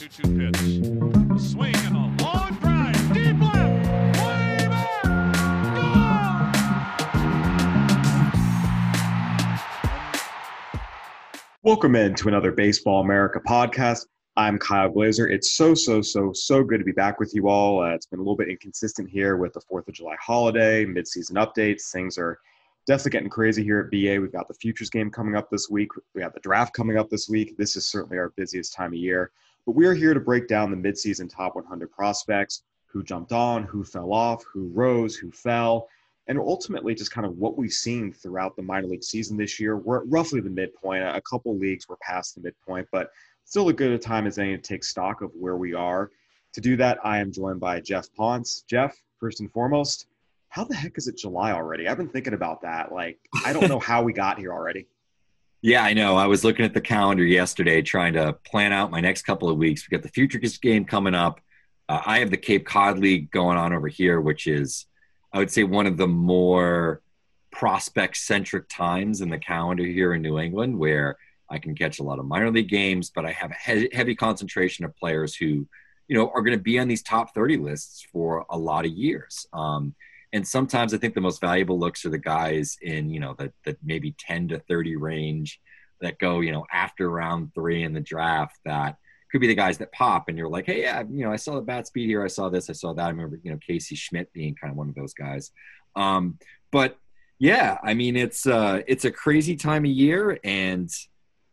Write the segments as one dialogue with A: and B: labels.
A: 2 2 pitch. A swing and a long drive. Deep left. Way back.
B: Welcome in to another Baseball America podcast. I'm Kyle Glaser. It's so, so, so, so good to be back with you all. Uh, it's been a little bit inconsistent here with the 4th of July holiday, midseason updates. Things are definitely getting crazy here at BA. We've got the futures game coming up this week. We have the draft coming up this week. This is certainly our busiest time of year. But we are here to break down the midseason top 100 prospects who jumped on, who fell off, who rose, who fell, and ultimately just kind of what we've seen throughout the minor league season this year. We're at roughly the midpoint. A couple leagues were past the midpoint, but still a good a time as any to take stock of where we are. To do that, I am joined by Geoff Pontes. Geoff, first and foremost, how the heck is it July already? I've been thinking about that. Like, I don't know how we got here already.
C: Yeah, I know. I was looking at the calendar yesterday trying to plan out my next couple of weeks. We got the Futures game coming up. Uh, I have the Cape Cod League going on over here, which is, I would say, one of the more prospect centric times in the calendar here in New England where I can catch a lot of minor league games, but I have a he- heavy concentration of players who, you know, are going to be on these top 30 lists for a lot of years. Um, and sometimes I think the most valuable looks are the guys in, you know, the, the maybe 10 to 30 range that go, you know, after round three in the draft that could be the guys that pop and you're like, hey, yeah, you know, I saw the bat speed here. I saw this, I saw that. I remember, you know, Casey Schmidt being kind of one of those guys. Um, but yeah, I mean, it's uh, it's a crazy time of year, and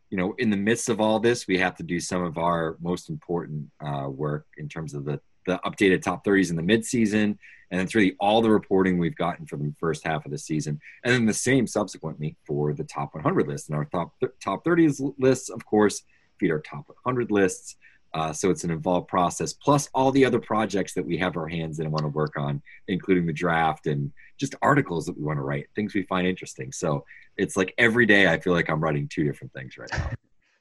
C: you know, in the midst of all this, we have to do some of our most important uh, work in terms of the the updated top 30s in the midseason, and it's really all the reporting we've gotten for the first half of the season, and then the same subsequently for the top 100 list. And our top top 30s lists, of course, feed our top 100 lists. Uh, so it's an involved process, plus all the other projects that we have our hands in and want to work on, including the draft and just articles that we want to write, things we find interesting. So it's like every day I feel like I'm writing two different things right now.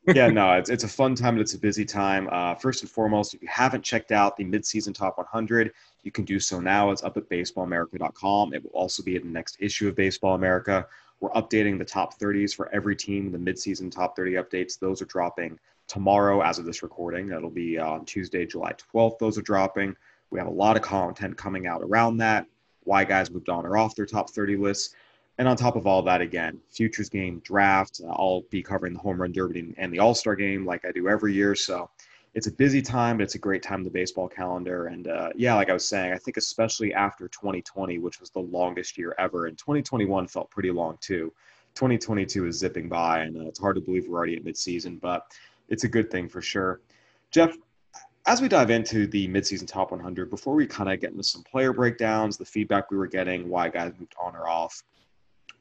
B: yeah, no, it's, it's a fun time and it's a busy time. Uh, first and foremost, if you haven't checked out the midseason top 100, you can do so now. It's up at baseballamerica.com. It will also be in the next issue of Baseball America. We're updating the top 30s for every team. The midseason top 30 updates, those are dropping tomorrow as of this recording. That'll be on Tuesday, July 12th. Those are dropping. We have a lot of content coming out around that. Why guys moved on or off their top 30 lists. And on top of all that, again, futures game, draft. I'll be covering the home run derby and the All Star game like I do every year. So it's a busy time, but it's a great time in the baseball calendar. And uh, yeah, like I was saying, I think especially after 2020, which was the longest year ever, and 2021 felt pretty long too. 2022 is zipping by, and uh, it's hard to believe we're already at midseason, but it's a good thing for sure. Geoff, as we dive into the midseason top 100, before we kind of get into some player breakdowns, the feedback we were getting, why guys moved on or off,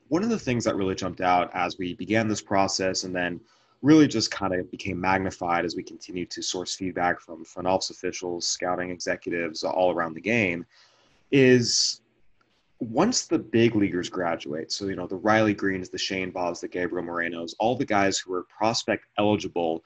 B: one of the things that really jumped out as we began this process and then really just kind of became magnified as we continued to source feedback from front office officials, scouting executives all around the game is once the big leaguers graduate, so you know the Riley Greenes, the Shane Bazes, the Gabriel Morenos, all the guys who are prospect eligible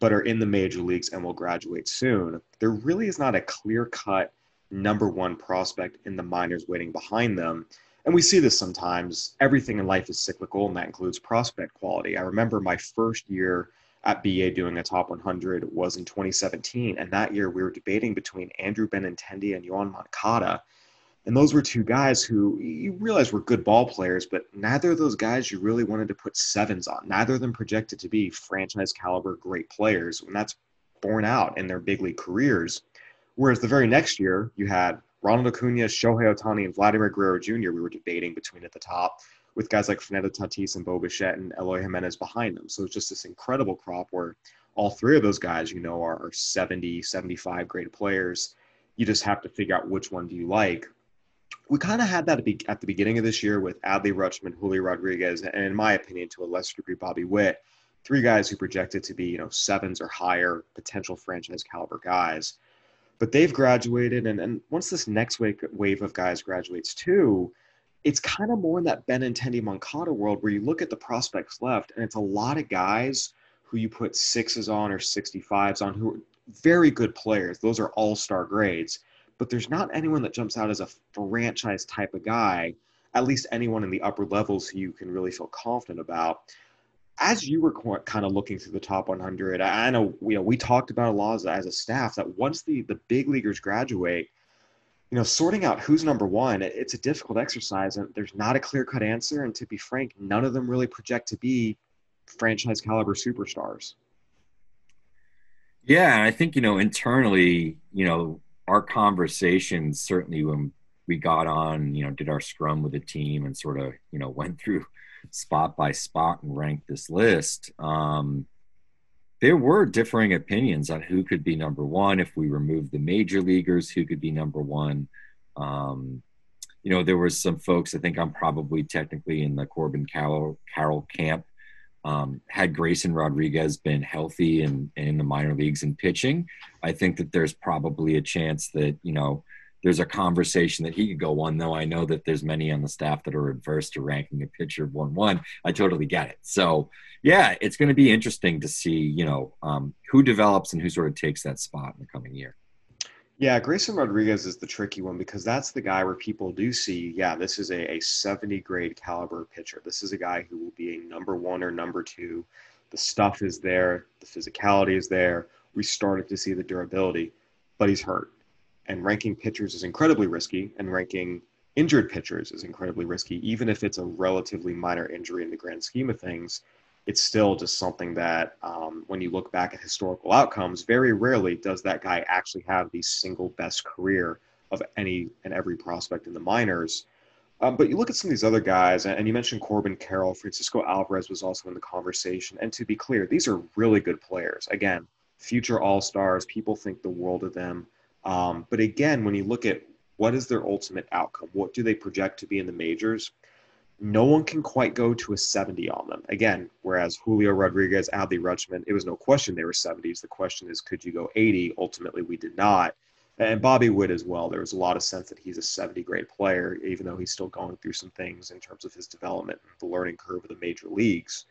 B: but are in the major leagues and will graduate soon, there really is not a clear cut number one prospect in the minors waiting behind them. And we see this sometimes. Everything in life is cyclical, and that includes prospect quality. I remember my first year at BA doing a top 100 was in 2017. And that year we were debating between Andrew Benintendi and Yoan Moncada. And those were two guys who you realize were good ball players, but neither of those guys you really wanted to put sevens on. Neither of them projected to be franchise caliber great players. And that's borne out in their big league careers. Whereas the very next year, you had Ronald Acuna, Shohei Ohtani, and Vladimir Guerrero Jr. We were debating between at the top with guys like Fernando Tatis and Bo Bichette and Eloy Jimenez behind them. So it's just this incredible crop where all three of those guys, you know, are, are 70, 75 great players. You just have to figure out which one do you like. We kind of had that at the beginning of this year with Adley Rutschman, Julio Rodriguez, and in my opinion, to a lesser degree, Bobby Witt, three guys who projected to be, you know, sevens or higher potential franchise caliber guys. But they've graduated, and, and once this next wave, wave of guys graduates too, it's kind of more in that Benintendi Moncada world where you look at the prospects left, and it's a lot of guys who you put sixes on or 65s on who are very good players. Those are all star grades, but there's not anyone that jumps out as a franchise type of guy, at least anyone in the upper levels who you can really feel confident about. As you were kind of looking through the top 100, I know you know we talked about a lot as, a staff that once the the big leaguers graduate, you know, sorting out who's number one, it's a difficult exercise, and there's not a clear cut answer. And to be frank, none of them really project to be franchise caliber superstars.
C: Yeah, and I think you know internally, you know, our conversations certainly when we got on, you know, did our scrum with the team and sort of you know went through spot by spot and rank this list. Um, there were differing opinions on who could be number one if we remove the major leaguers, who could be number one. Um, you know, there was some folks. I think I'm probably technically in the Corbin Carroll, Carroll camp um, had Grayson Rodriguez been healthy and, in the minor leagues and pitching, I think that there's probably a chance that, you know, there's a conversation that he could go one, though I know that there's many on the staff that are adverse to ranking a pitcher 1 1. I totally get it. So, yeah, it's going to be interesting to see, you know, um, who develops and who sort of takes that spot in the coming year.
B: Yeah, Grayson Rodriguez is the tricky one because that's the guy where people do see, yeah, this is a, a 70 grade caliber pitcher. This is a guy who will be a number one or number two. The stuff is there, the physicality is there. We started to see the durability, but he's hurt. And ranking pitchers is incredibly risky, and ranking injured pitchers is incredibly risky, even if it's a relatively minor injury in the grand scheme of things it's still just something that um, when you look back at historical outcomes, very rarely does that guy actually have the single best career of any and every prospect in the minors. Um, but you look at some of these other guys, and you mentioned Corbin Carroll, Francisco Alvarez was also in the conversation. And to be clear, these are really good players. Again, future all stars. People think the world of them. Um, but again, when you look at what is their ultimate outcome, what do they project to be in the majors? no one can quite go to a 70 on them. Again, whereas Julio Rodriguez, Adley Rutschman, it was no question they were 70s. The question is, could you go 80? Ultimately, we did not. And Bobby Witt as well. There was a lot of sense that he's a 70 grade player, even though he's still going through some things in terms of his development, and the learning curve of the major leagues.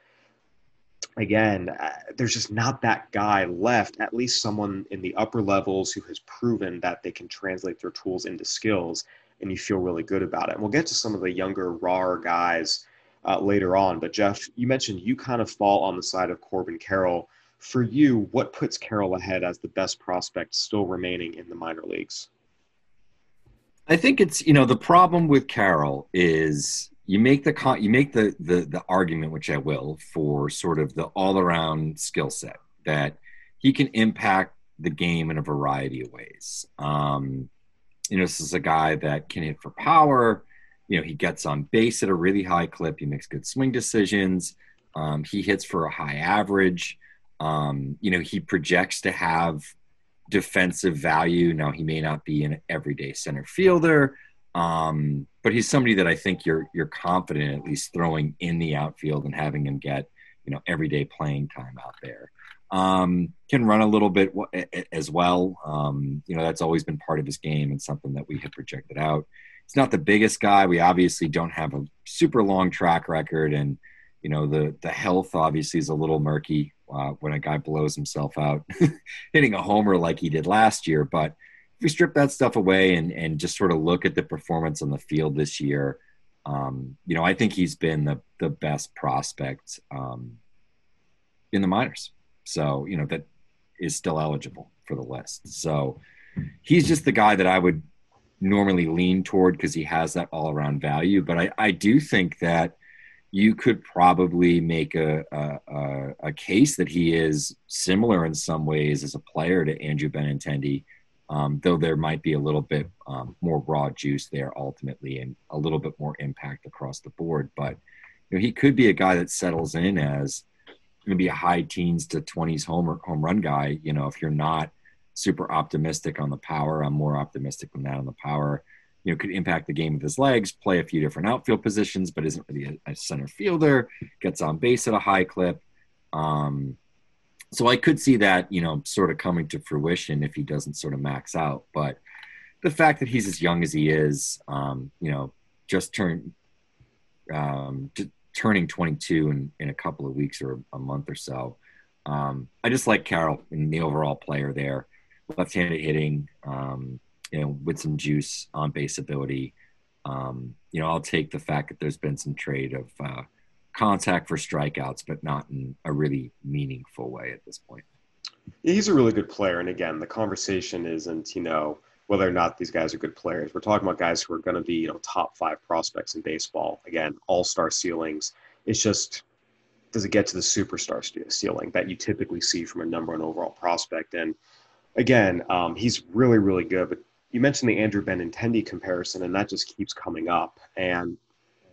B: Again, uh, there's just not that guy left, at least someone in the upper levels who has proven that they can translate their tools into skills and you feel really good about it. And we'll get to some of the younger, rawer guys uh, later on. But Geoff, you mentioned you kind of fall on the side of Corbin Carroll. For you, what puts Carroll ahead as the best prospect still remaining in the minor leagues?
C: I think it's you know the problem with Carroll is you make the con- you make the, the the argument, which I will, for sort of the all around skill set that he can impact the game in a variety of ways. Um, you know, this is a guy that can hit for power. You know, he gets on base at a really high clip. He makes good swing decisions. Um, he hits for a high average. Um, you know, he projects to have defensive value. Now, he may not be an everyday center fielder, um, but he's somebody that I think you're you're confident at least throwing in the outfield and having him get you know everyday playing time out there um, can run a little bit as well. Um, you know, that's always been part of his game and something that we had projected out. He's not the biggest guy. We obviously don't have a super long track record, and you know the the health obviously is a little murky uh, when a guy blows himself out hitting a homer like he did last year. But if we strip that stuff away and and just sort of look at the performance on the field this year, um, you know, I think he's been the the best prospect um, in the minors. So, you know, that is still eligible for the list. So he's just the guy that I would normally lean toward because he has that all around value. But I, I do think that you could probably make a, a, a, case that he is similar in some ways as a player to Andrew Benintendi, um, though there might be a little bit um, more raw juice there ultimately and a little bit more impact across the board. But you know, he could be a guy that settles in as maybe a high teens to 20s home home run guy. You know, if you're not super optimistic on the power, I'm more optimistic than that on the power. You know, could impact the game with his legs, play a few different outfield positions, but isn't really a, a center fielder. Gets on base at a high clip. Um, so I could see that, you know, sort of coming to fruition if he doesn't sort of max out. But the fact that he's as young as he is, um, you know, just turned um, turning 22 in, in a couple of weeks or a month or so. Um, I just like Carroll and the overall player there, left-handed hitting, um, you know, with some juice on base ability. Um, you know, I'll take the fact that there's been some trade of uh, contact for strikeouts, but not in a really meaningful way at this point.
B: He's a really good player. And again, the conversation isn't, you know, whether or not these guys are good players. We're talking about guys who are going to be, you know, top five prospects in baseball. Again, all star ceilings. It's just, does it get to the superstar ceiling that you typically see from a number one overall prospect? And again, um, he's really, really good. But you mentioned the Andrew Benintendi comparison, and that just keeps coming up. And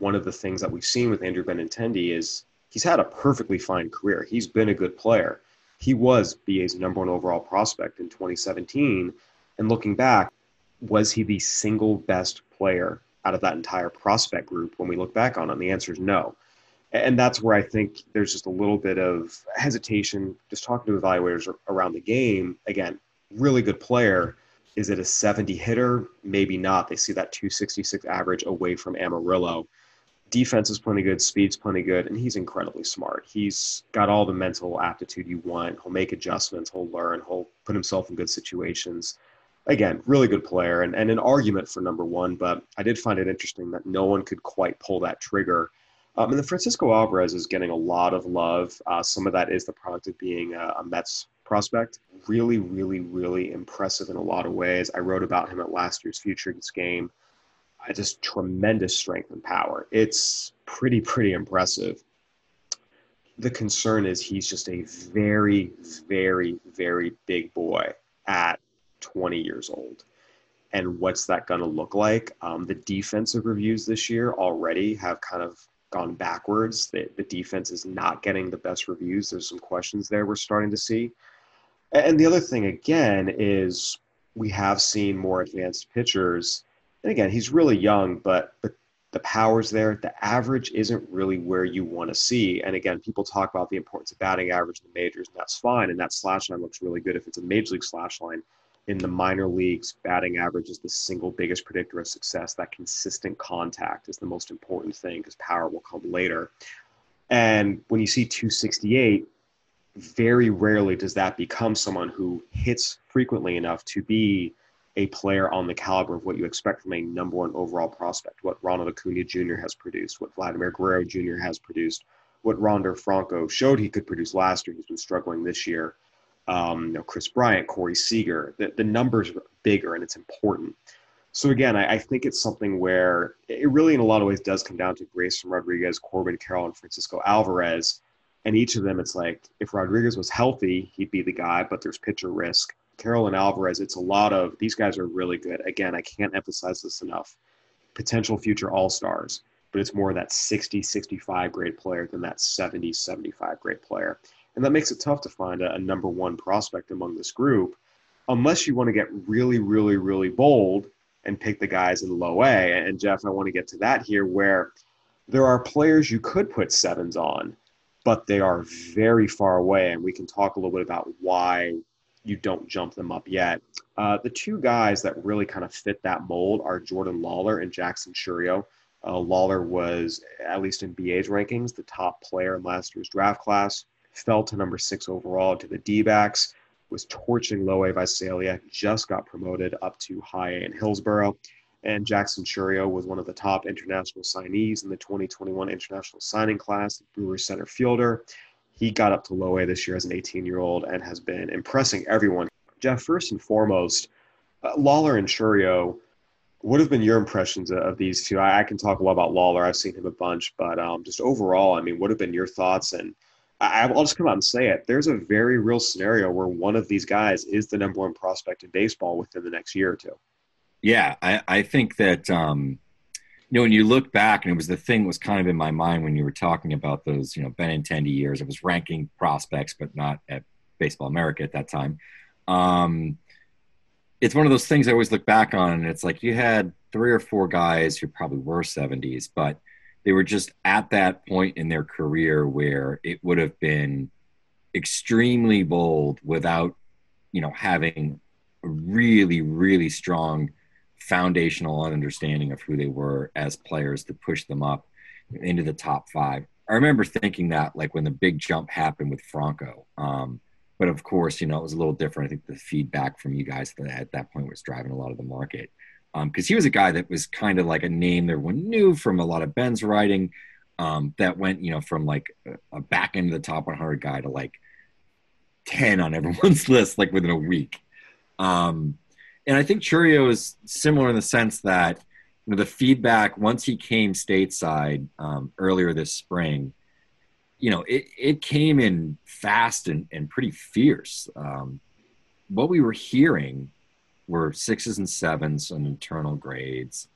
B: one of the things that we've seen with Andrew Benintendi is he's had a perfectly fine career. He's been a good player. He was BA's number one overall prospect in 2017. And looking back, was he the single best player out of that entire prospect group when we look back on it? the answer is no. And that's where I think there's just a little bit of hesitation just talking to evaluators around the game. Again, really good player. Is it a 70 hitter? Maybe not. They see that 266 average away from Amarillo defense is plenty good, speed's plenty good, and he's incredibly smart. He's got all the mental aptitude you want. He'll make adjustments, he'll learn, he'll put himself in good situations. Again, really good player and, and an argument for number one, but I did find it interesting that no one could quite pull that trigger. Um, and the Francisco Alvarez is getting a lot of love. Uh, some of that is the product of being a, a Mets prospect. Really, really, really impressive in a lot of ways. I wrote about him at last year's Futures game just tremendous strength and power. It's pretty, pretty impressive. The concern is he's just a very, very, very big boy at 20 years old. And what's that going to look like? Um, the defensive reviews this year already have kind of gone backwards. The, the defense is not getting the best reviews. There's some questions there we're starting to see. And the other thing, again, is we have seen more advanced pitchers and again, he's really young, but but the power's there. The average isn't really where you want to see. And again, people talk about the importance of batting average in the majors, and that's fine. And that slash line looks really good if it's a major league slash line. In the minor leagues, batting average is the single biggest predictor of success. That consistent contact is the most important thing because power will come later. And when you see 268, very rarely does that become someone who hits frequently enough to be a player on the caliber of what you expect from a number one overall prospect, what Ronald Acuna Jr. has produced, what Vladimir Guerrero Jr. has produced, what Wander Franco showed he could produce last year. He's been struggling this year. Um, you know, Kris Bryant, Corey Seager, the, the numbers are bigger and it's important. So again, I, I, think it's something where it really, in a lot of ways, does come down to Grayson Rodriguez, Corbin Carroll, and Francisco Alvarez. And each of them, it's like if Rodriguez was healthy, he'd be the guy, but there's pitcher risk. Carroll and Alvarez, it's a lot of these guys are really good. Again, I can't emphasize this enough. Potential future all stars, but it's more that 60, 65 grade player than that 70, 75 grade player. And that makes it tough to find a, a number one prospect among this group, unless you want to get really, really, really bold and pick the guys in low A. And Geoff, I want to get to that here where there are players you could put sevens on, but they are very far away. And we can talk a little bit about why you don't jump them up yet. Uh, the two guys that really kind of fit that mold are Jordan Lawlar and Jackson Chourio. Uh, Lawlar was, at least in BA's rankings, the top player in last year's draft class. Fell to number six overall to the D backs, was torching Low A Visalia, just got promoted up to high A in Hillsboro. And Jackson Chourio was one of the top international signees in the 2021 international signing class, Brewer center fielder. He got up to low A this year as an 18 year old and has been impressing everyone. Geoff, first and foremost, uh, Lawlar and Chourio, what have been your impressions of these two? I, I, can talk a lot about Lawlar. I've seen him a bunch, but um, just overall, I mean, what have been your thoughts? And I, I'll just come out and say it. There's a very real scenario where one of these guys is the number one prospect in baseball within the next year or two.
C: Yeah, I, I think that um, you know, when you look back, and it was the thing was kind of in my mind when you were talking about those, you know, Benintendi years. It was ranking prospects, but not at Baseball America at that time. Um, it's one of those things I always look back on, and it's like you had three or four guys who probably were 70s, but they were just at that point in their career where it would have been extremely bold without, you know, having a really, really strong foundational understanding of who they were as players to push them up into the top five. I remember thinking that like when the big jump happened with Franco. Um, but of course, you know, it was a little different. I think the feedback from you guys at that point was driving a lot of the market. Because um, he was a guy that was kind of like a name everyone knew from a lot of Ben's writing, um, that went, you know, from like a back end of the top 100 guy to like 10 on everyone's list, like within a week. Um, and I think Chourio is similar in the sense that you know, the feedback once he came stateside um, earlier this spring, you know, it, it came in fast and, and pretty fierce. Um, what we were hearing were sixes and sevens on internal grades.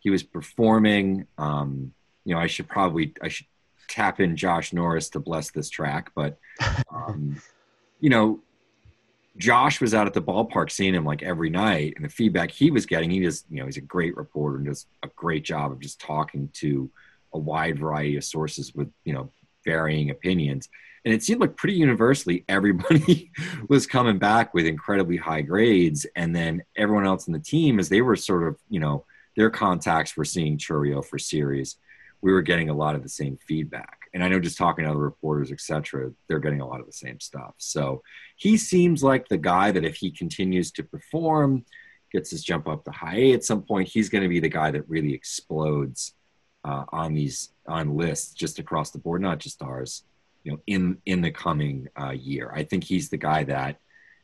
C: He was performing. Um, you know, I should probably I should tap in Josh Norris to bless this track, but um, you know, Josh was out at the ballpark seeing him like every night, and the feedback he was getting, he just, you know, he's a great reporter and does a great job of just talking to a wide variety of sources with, you know, varying opinions. And it seemed like pretty universally everybody was coming back with incredibly high grades. And then everyone else in the team, as they were sort of, you know, their contacts were seeing Chourio for series, we were getting a lot of the same feedback and I know just talking to other reporters, etc., they're getting a lot of the same stuff. So he seems like the guy that if he continues to perform, gets his jump up to high A at some point, he's going to be the guy that really explodes uh, on these on lists just across the board, not just ours. You know, in in the coming uh, year, I think he's the guy that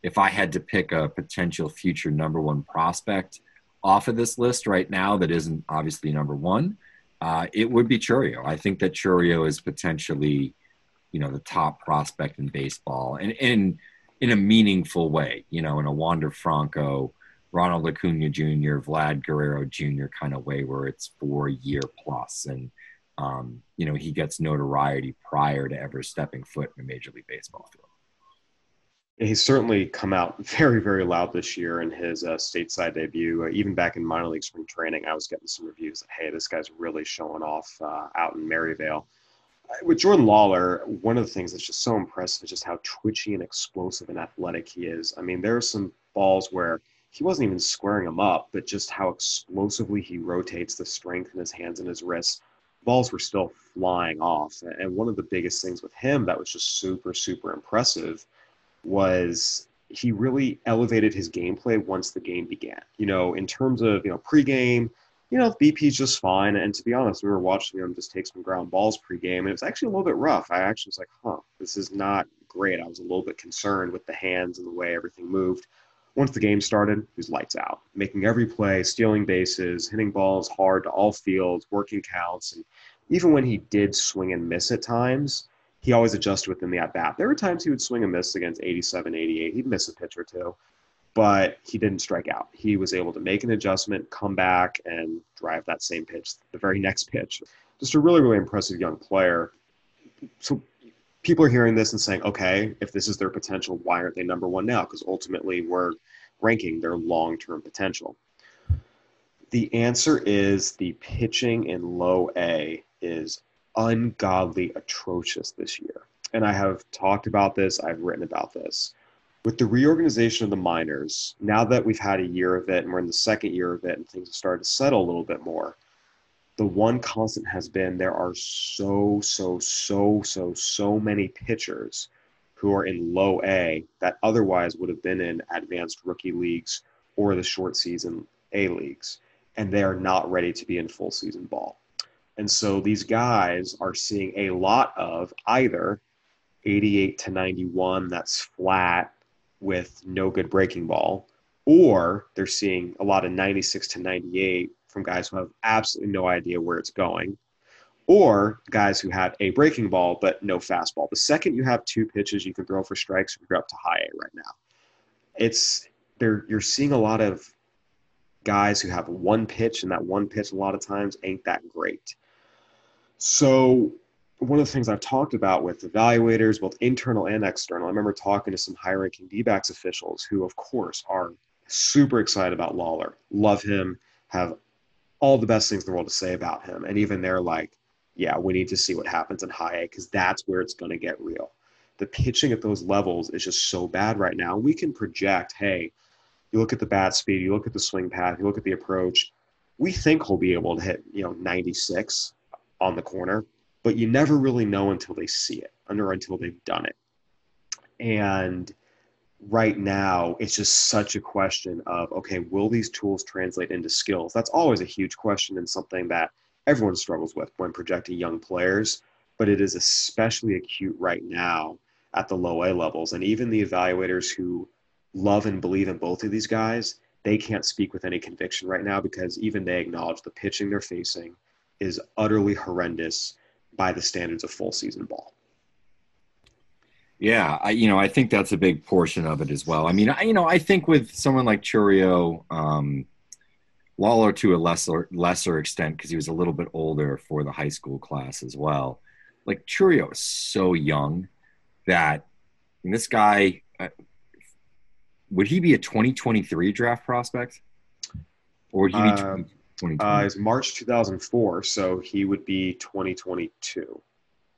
C: if I had to pick a potential future number one prospect off of this list right now that isn't obviously number one, uh, it would be Chourio. I think that Chourio is potentially, you know, the top prospect in baseball, and in in a meaningful way. You know, in a Wander Franco, Ronald Acuna Jr., Vlad Guerrero Jr. kind of way, where it's four year plus, and um, you know he gets notoriety prior to ever stepping foot in a Major League Baseball field
B: he's certainly come out very, very loud this year in his uh, stateside debut. Uh, even back in minor league spring training, I was getting some reviews that, hey, this guy's really showing off uh, out in Maryvale. Uh, with Jordan Lawlar, one of the things that's just so impressive is just how twitchy and explosive and athletic he is. I mean, there are some balls where he wasn't even squaring them up, but just how explosively he rotates the strength in his hands and his wrists. Balls were still flying off. And one of the biggest things with him that was just super, super impressive – was he really elevated his gameplay once the game began. You know, in terms of, you know, pregame, you know, BP's just fine. And to be honest, we were watching him just take some ground balls pregame, and it was actually a little bit rough. I actually was like, huh, this is not great. I was a little bit concerned with the hands and the way everything moved. Once the game started, he was lights out, making every play, stealing bases, hitting balls hard to all fields, working counts. And even when he did swing and miss at times, he always adjusted within the at bat. There were times he would swing and miss against 87, 88. He'd miss a pitch or two, but he didn't strike out. He was able to make an adjustment, come back, and drive that same pitch, the very next pitch. Just a really, really impressive young player. So people are hearing this and saying, okay, if this is their potential, why aren't they number one now? Because ultimately we're ranking their long term potential. The answer is the pitching in low A is ungodly atrocious this year. And I have talked about this, I've written about this. With the reorganization of the minors, now that we've had a year of it and we're in the second year of it and things have started to settle a little bit more, the one constant has been there are so, so, so, so, so many pitchers who are in low A that otherwise would have been in advanced rookie leagues or the short season A leagues, and they are not ready to be in full season ball. And so these guys are seeing a lot of either 88 to 91 that's flat with no good breaking ball, or they're seeing a lot of 96 to 98 from guys who have absolutely no idea where it's going, or guys who have a breaking ball but no fastball. The second you have two pitches you can throw for strikes, you're up to high A right now. It's. You're seeing a lot of guys who have one pitch, and that one pitch a lot of times ain't that great. So one of the things I've talked about with evaluators, both internal and external, I remember talking to some high-ranking D-backs officials who, of course, are super excited about Lawlar, love him, have all the best things in the world to say about him, and even they're like, "Yeah, we need to see what happens in high A because that's where it's going to get real." The pitching at those levels is just so bad right now. We can project, hey, you look at the bat speed, you look at the swing path, you look at the approach. We think he'll be able to hit, you know, 96 on the corner, but you never really know until they see it, or until they've done it. And right now, it's just such a question of okay, will these tools translate into skills? That's always a huge question and something that everyone struggles with when projecting young players, but it is especially acute right now at the low A levels. And even the evaluators who love and believe in both of these guys, they can't speak with any conviction right now because even they acknowledge the pitching they're facing is utterly horrendous by the standards of full season ball.
C: Yeah, I, you know, I think that's a big portion of it as well. I mean, I, you know, I think with someone like Chourio, um, to a lesser lesser extent because he was a little bit older for the high school class as well. Like Chourio is so young that this guy uh, would he be a 2023 draft prospect, or would he be 20,
B: Uh, it's March 2004, so he would be 2022.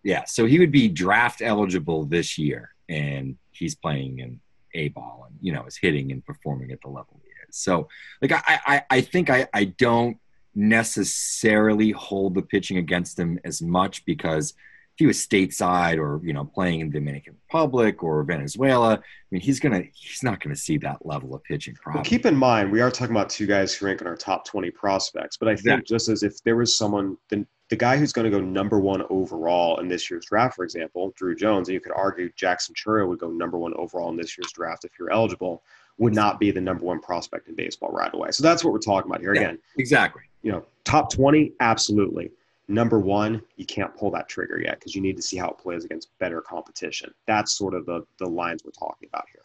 C: Yeah, so he would be draft eligible this year, and he's playing in A ball, and you know is hitting and performing at the level he is. So, like, I, I, I think I, I don't necessarily hold the pitching against him as much because he was stateside or you know playing in the Dominican Republic or Venezuela, I mean, he's gonna he's not gonna see that level of pitching. Probably.
B: Well, keep in mind, we are talking about two guys who rank in our top 20 prospects, but I think just as if there was someone, the, the guy who's going to go number one overall in this year's draft, for example, Druw Jones, and you could argue Jackson Chourio would go number one overall in this year's draft if you're eligible, would not be the number one prospect in baseball right away. So that's what we're talking about here.
C: Yeah.
B: Again,
C: exactly.
B: you know, top 20, absolutely. Number one, you can't pull that trigger yet because you need to see how it plays against better competition. That's sort of the, the lines we're talking about here.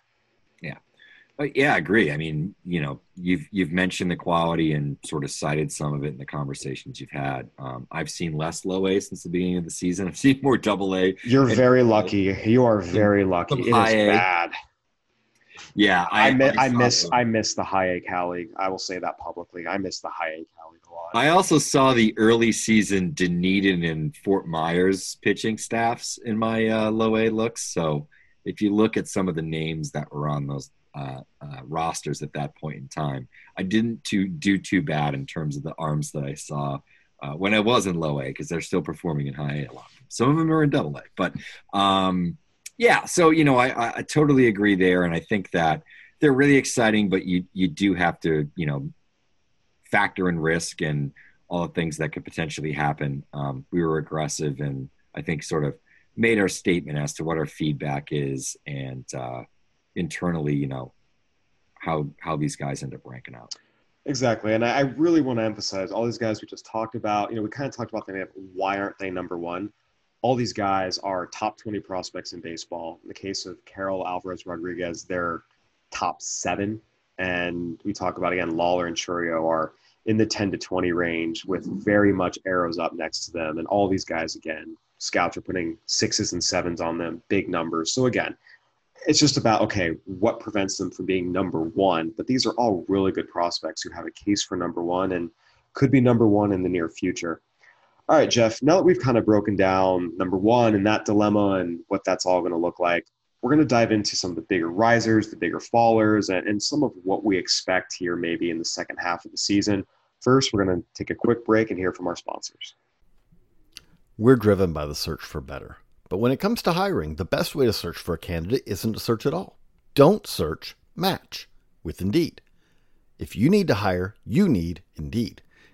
C: Uh, yeah, I agree. I mean, you know, you've you've mentioned the quality and sort of cited some of it in the conversations you've had. Um, I've seen less low A since the beginning of the season. I've seen more double A.
B: You're very lucky. You are very lucky. It is
C: A. Yeah,
B: I, mi- I
C: saw
B: miss
C: the-
B: I miss the high A Cal League. I will say that publicly. I miss the high A Cal League a lot.
C: I also saw the early season Dunedin and Fort Myers pitching staffs in my uh, low A looks. So if you look at some of the names that were on those uh, uh, rosters at that point in time, I didn't too, do too bad in terms of the arms that I saw uh, when I was in low A because they're still performing in high A a lot. Some of them are in double A, but um, yeah. So you know, I, I, totally agree there, and I think that they're really exciting, but you you do have to you know factor in risk and all the things that could potentially happen. Um, we were aggressive and I think sort of made our statement as to what our feedback is and uh, internally, you know, how how these guys end up ranking out.
B: Exactly. And I I really want to emphasize all these guys we just talked about. You know, we kind of talked about the why aren't they number one? All these guys are top 20 prospects in baseball. In the case of Carroll Alvarez Rodriguez, they're top seven. And we talk about again, Lawlar and Chourio are in the 10 to 20 range with very much arrows up next to them. And all these guys, again, scouts are putting sixes and sevens on them, big numbers. So again, it's just about okay, what prevents them from being number one? But these are all really good prospects who have a case for number one and could be number one in the near future. All right, Geoff. Now that we've kind of broken down number one and that dilemma and what that's all going to look like, we're going to dive into some of the bigger risers, the bigger fallers, and, and some of what we expect here maybe in the second half of the season. First, we're going to take a quick break and hear from our sponsors.
D: We're driven by the search for better. But when it comes to hiring, the best way to search for a candidate isn't to search at all. Don't search, match with Indeed. If you need to hire, you need Indeed.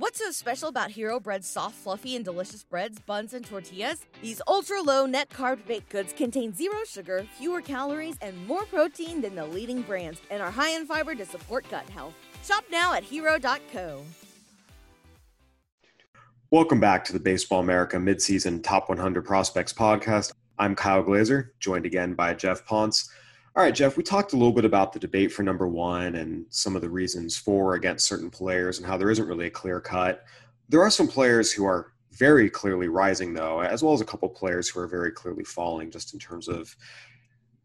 E: What's so special about Hero Bread's soft, fluffy, and delicious breads, buns, and tortillas? These ultra low net carb baked goods contain zero sugar, fewer calories, and more protein than the leading brands, and are high in fiber to support gut health. Shop now at hero.co.
B: Welcome back to the Baseball America midseason Top 100 Prospects podcast. I'm Kyle Glaser, joined again by Geoff Pontes. All right, Geoff, we talked a little bit about the debate for number one and some of the reasons for or against certain players and how there isn't really a clear cut. There are some players who are very clearly rising, though, as well as a couple players who are very clearly falling just in terms of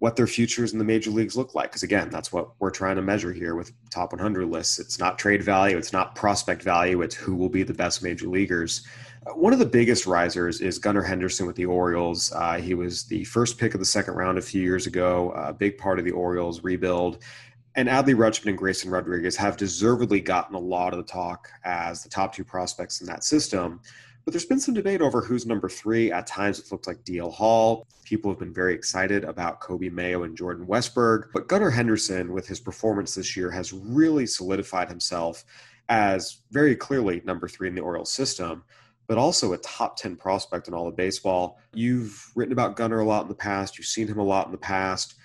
B: what their futures in the major leagues look like. Because again, that's what we're trying to measure here with top 100 lists. It's not trade value, it's not prospect value, it's who will be the best major leaguers. One of the biggest risers is Gunnar Henderson with the Orioles. Uh, he was the first pick of the second round a few years ago, a big part of the Orioles rebuild. And Adley Rutschman and Grayson Rodriguez have deservedly gotten a lot of the talk as the top two prospects in that system. But there's been some debate over who's number three. At times, it's looked like DL Hall. People have been very excited about Coby Mayo and Jordan Westburg. But Gunnar Henderson, with his performance this year, has really solidified himself as very clearly number three in the Orioles system, but also a top 10 prospect in all of baseball. You've written about Gunnar a lot in the past, you've seen him a lot in the past.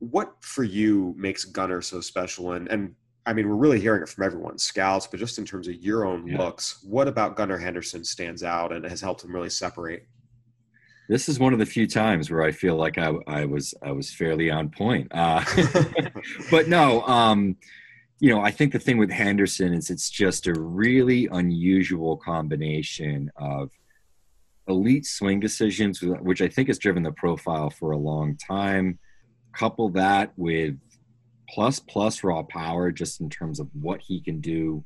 B: What for you makes Gunnar so special? And, and I mean, we're really hearing it from everyone, scouts, but just in terms of your own yeah. looks, what about Gunnar Henderson stands out and has helped him really separate?
C: This is one of the few times where I feel like I, I was I was fairly on point. Uh, but no, um, you know, I think the thing with Henderson is it's just a really unusual combination of elite swing decisions, which I think has driven the profile for a long time. Couple that with plus plus raw power just in terms of what he can do.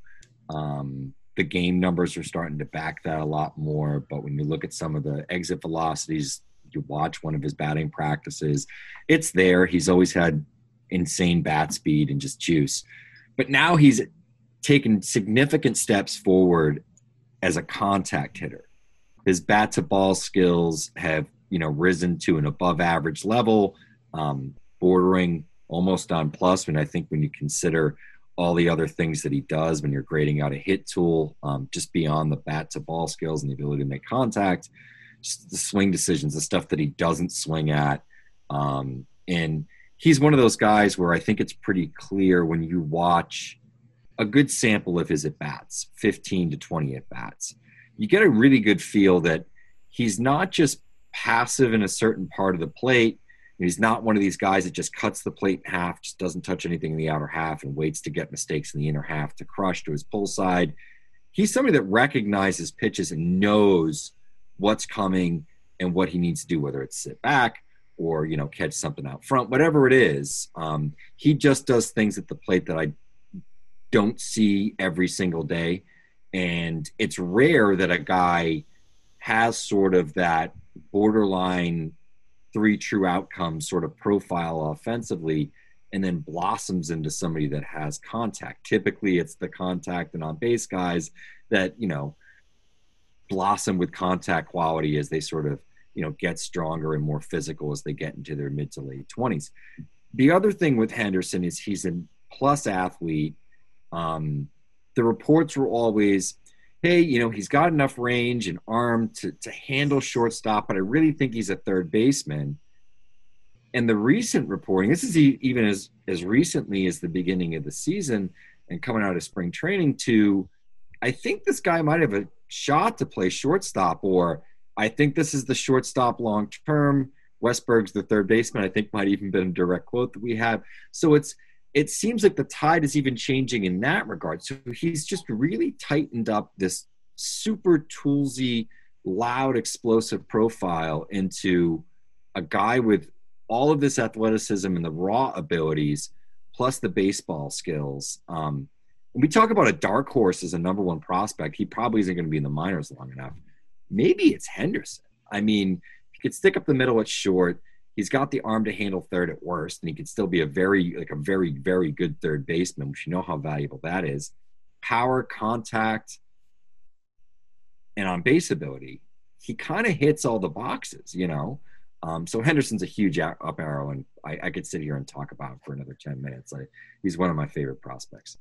C: Um, the game numbers are starting to back that a lot more. But when you look at some of the exit velocities, you watch one of his batting practices, it's there. He's always had insane bat speed and just juice. But now he's taken significant steps forward as a contact hitter. His bat to ball skills have, you know, risen to an above average level, um, bordering almost on plus. When I think when you consider all the other things that he does when you're grading out a hit tool, um, just beyond the bat to ball skills and the ability to make contact, just the swing decisions, the stuff that he doesn't swing at. Um, and he's one of those guys where I think it's pretty clear when you watch a good sample of his at bats, 15 to 20 at bats, you get a really good feel that he's not just passive in a certain part of the plate He's not one of these guys that just cuts the plate in half, just doesn't touch anything in the outer half, and waits to get mistakes in the inner half to crush to his pull side. He's somebody that recognizes pitches and knows what's coming and what he needs to do, whether it's sit back or you know catch something out front, whatever it is. Um, he just does things at the plate that I don't see every single day, and it's rare that a guy has sort of that borderline three true outcomes sort of profile offensively and then blossoms into somebody that has contact. Typically, it's the contact and on base guys that, you know, blossom with contact quality as they sort of, you know, get stronger and more physical as they get into their mid to late 20s. The other thing with Henderson is he's a plus athlete. Um, the reports were always hey, you know, he's got enough range and arm to, to handle shortstop, but I really think he's a third baseman. And the recent reporting, this is even as, as recently as the beginning of the season and coming out of spring training, to I think this guy might have a shot to play shortstop, or I think this is the shortstop long term. Westburg's the third baseman, I think might even been a direct quote that we have. So it's it seems like the tide is even changing in that regard. So he's just really tightened up this super toolsy, loud, explosive profile into a guy with all of this athleticism and the raw abilities, plus the baseball skills. Um, when we talk about a dark horse as a number one prospect, he probably isn't going to be in the minors long enough. Maybe it's Henderson. I mean, he could stick up the middle at short he's got the arm to handle third at worst, and he could still be a very like a very very good third baseman, which you know how valuable that is. Power, contact, and on base ability, he kind of hits all the boxes, you know. Um, so Henderson's a huge up arrow, and I, I, could sit here and talk about him for another ten minutes. I, he's one of my favorite prospects.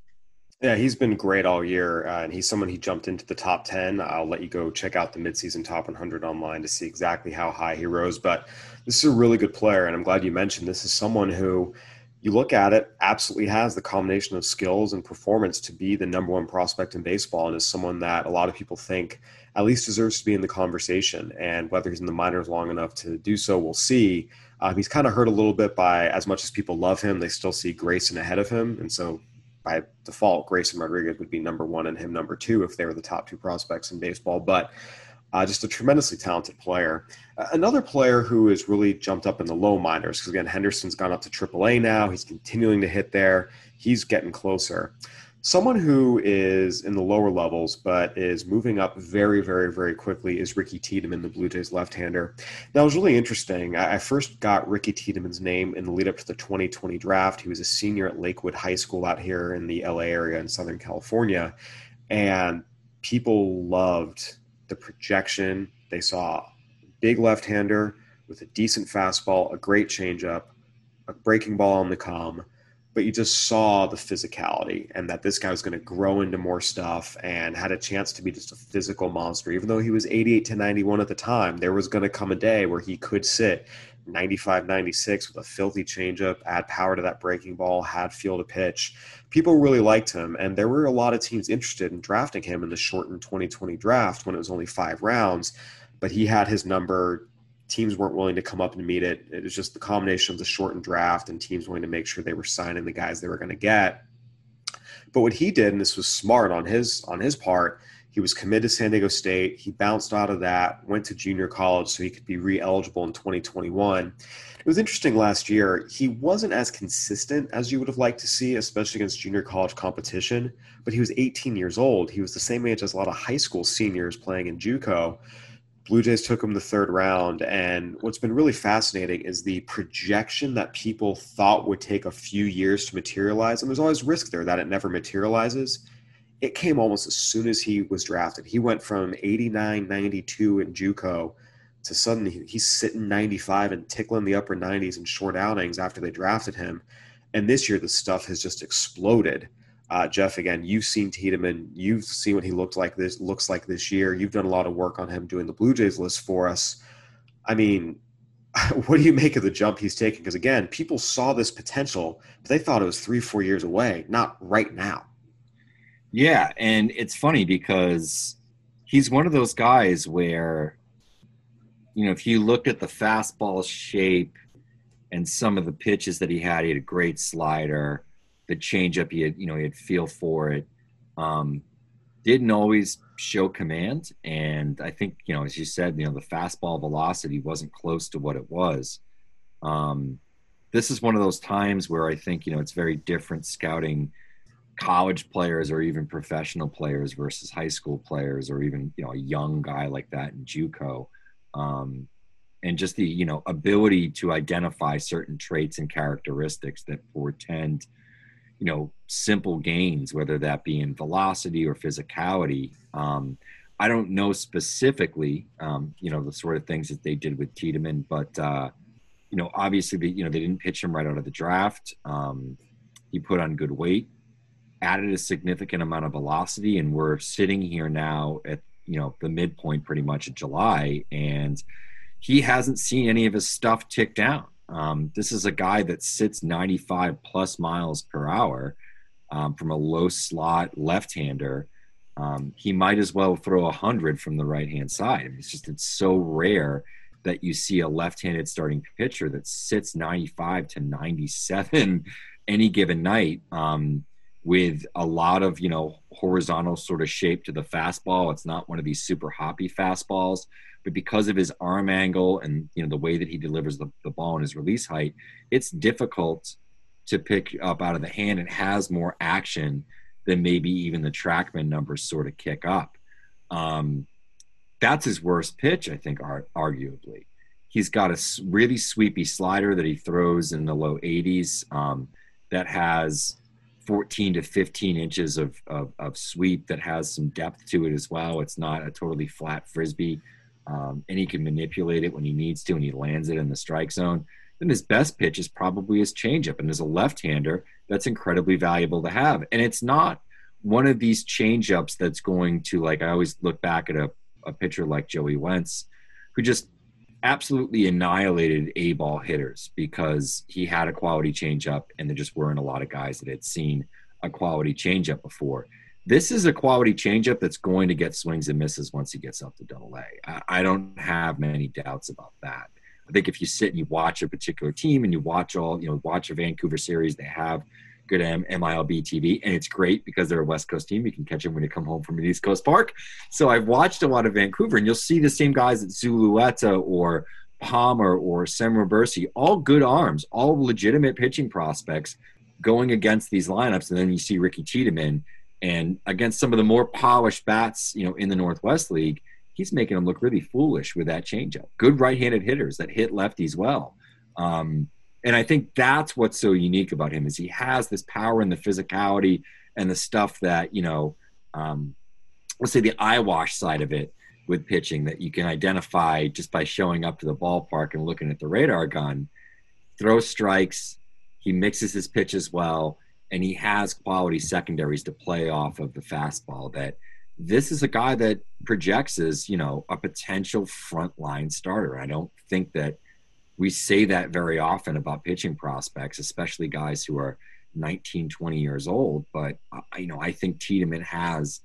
B: Yeah, he's been great all year, uh, and he's someone he jumped into the top 10. I'll let you go check out the midseason top 100 online to see exactly how high he rose. But this is a really good player, and I'm glad you mentioned this is someone who you look at it, absolutely has the combination of skills and performance to be the number one prospect in baseball, and is someone that a lot of people think at least deserves to be in the conversation. And whether he's in the minors long enough to do so, we'll see. Uh, he's kind of hurt a little bit by as much as people love him, they still see Grayson ahead of him, and so by default, Grayson Rodriguez would be number one and him number two if they were the top two prospects in baseball. But uh, just a tremendously talented player. Another player who has really jumped up in the low minors, because again, Henderson's gone up to AAA now. He's continuing to hit there. He's getting closer. Someone who is in the lower levels but is moving up very, very, very quickly is Ricky Tiedemann, the Blue Jays left-hander. That was really interesting. I first got Ricky Tiedemann's name in the lead up to the 2020 draft. He was a senior at Lakewood High School out here in the LA area in Southern California, and people loved the projection. They saw big left-hander with a decent fastball, a great changeup, a breaking ball on the calm but you just saw the physicality and that this guy was going to grow into more stuff and had a chance to be just a physical monster. Even though he was 88 to 91 at the time, there was going to come a day where he could sit 95 96 with a filthy changeup, add power to that breaking ball, had field to pitch. People really liked him, and there were a lot of teams interested in drafting him in the shortened 2020 draft when it was only five rounds. But he had his number teams weren't willing to come up and meet it. It was just the combination of the shortened draft and teams wanting to make sure they were signing the guys they were going to get. But what he did, and this was smart on his on his part, he was committed to San Diego State. He bounced out of that, went to junior college so he could be re-eligible in 2021. It was interesting last year. He wasn't as consistent as you would have liked to see, especially against junior college competition. But he was 18 years old. He was the same age as a lot of high school seniors playing in JUCO. Blue Jays took him the third round. And what's been really fascinating is the projection that people thought would take a few years to materialize. And there's always risk there that it never materializes. It came almost as soon as he was drafted. He went from 89, 92 in Juco to suddenly he's sitting 95 and tickling the upper 90s in short outings after they drafted him. And this year, the stuff has just exploded. Uh, Geoff, again, you've seen Tiedemann. You've seen what he looked like this looks like this year. You've done a lot of work on him doing the Blue Jays list for us. I mean, what do you make of the jump he's taking? Because again, people saw this potential, but they thought it was three, four years away, not right now.
C: Yeah, and it's funny because he's one of those guys where, you know, if you looked at the fastball shape and some of the pitches that he had, he had a great slider the changeup. He had, you know, he had feel for it. Um, didn't always show command, and I think, you know, as you said, you know, the fastball velocity wasn't close to what it was. Um, this is one of those times where I think, you know, it's very different scouting college players or even professional players versus high school players or even you know a young guy like that in JUCO. Um, and just the you know ability to identify certain traits and characteristics that portend you know simple gains whether that be in velocity or physicality. Um, i don't know specifically um, you know the sort of things that they did with tiedemann but uh, you know obviously they, you know they didn't pitch him right out of the draft. Um, he put on good weight added a significant amount of velocity and we're sitting here now at you know the midpoint pretty much of july and he hasn't seen any of his stuff tick down um, this is a guy that sits 95 plus miles per hour um, from a low slot left hander. Um, he might as well throw 100 from the right hand side. It's just, it's so rare that you see a left handed starting pitcher that sits 95 to 97 any given night um, with a lot of, you know, horizontal sort of shape to the fastball. It's not one of these super hoppy fastballs but because of his arm angle and you know the way that he delivers the, the ball and his release height, it's difficult to pick up out of the hand and has more action than maybe even the trackman numbers sort of kick up. Um, that's his worst pitch, I think, arguably. He's got a really sweepy slider that he throws in the low 80s um, that has 14 to 15 inches of, of, of, sweep that has some depth to it as well. It's not a totally flat frisbee um, and he can manipulate it when he needs to, and he lands it in the strike zone. Then his best pitch is probably his changeup, and as a left-hander, that's incredibly valuable to have. And it's not one of these changeups that's going to like I always look back at a, a pitcher like Joey Wentz, who just absolutely annihilated A ball hitters because he had a quality changeup and there just weren't a lot of guys that had seen a quality changeup before. This is a quality changeup that's going to get swings and misses once he gets up to double A. I, I don't have many doubts about that. I think if you sit and you watch a particular team and you watch all, you know, watch a Vancouver series, they have good M- MILB TV, and it's great because they're a West Coast team. You can catch them when you come home from an East Coast park. So I've watched a lot of Vancouver, and you'll see the same guys at Zulueta or Palmer or Sem Robberse, all good arms, all legitimate pitching prospects going against these lineups. And then you see Ricky Tiedemann, and against some of the more polished bats, you know, in the Northwest League, he's making them look really foolish with that changeup. Good right-handed hitters that hit lefties well. Um, and I think that's what's so unique about him is he has this power and the physicality and the stuff that you know, um, let's say the eyewash side of it with pitching that you can identify just by showing up to the ballpark and looking at the radar gun. Throws strikes, he mixes his pitches well, and he has quality secondaries to play off of the fastball. That this is a guy that projects as you know a potential frontline starter. I don't think that we say that very often about pitching prospects, especially guys who are 19, 20 years old. But you know, I think Tiedemann has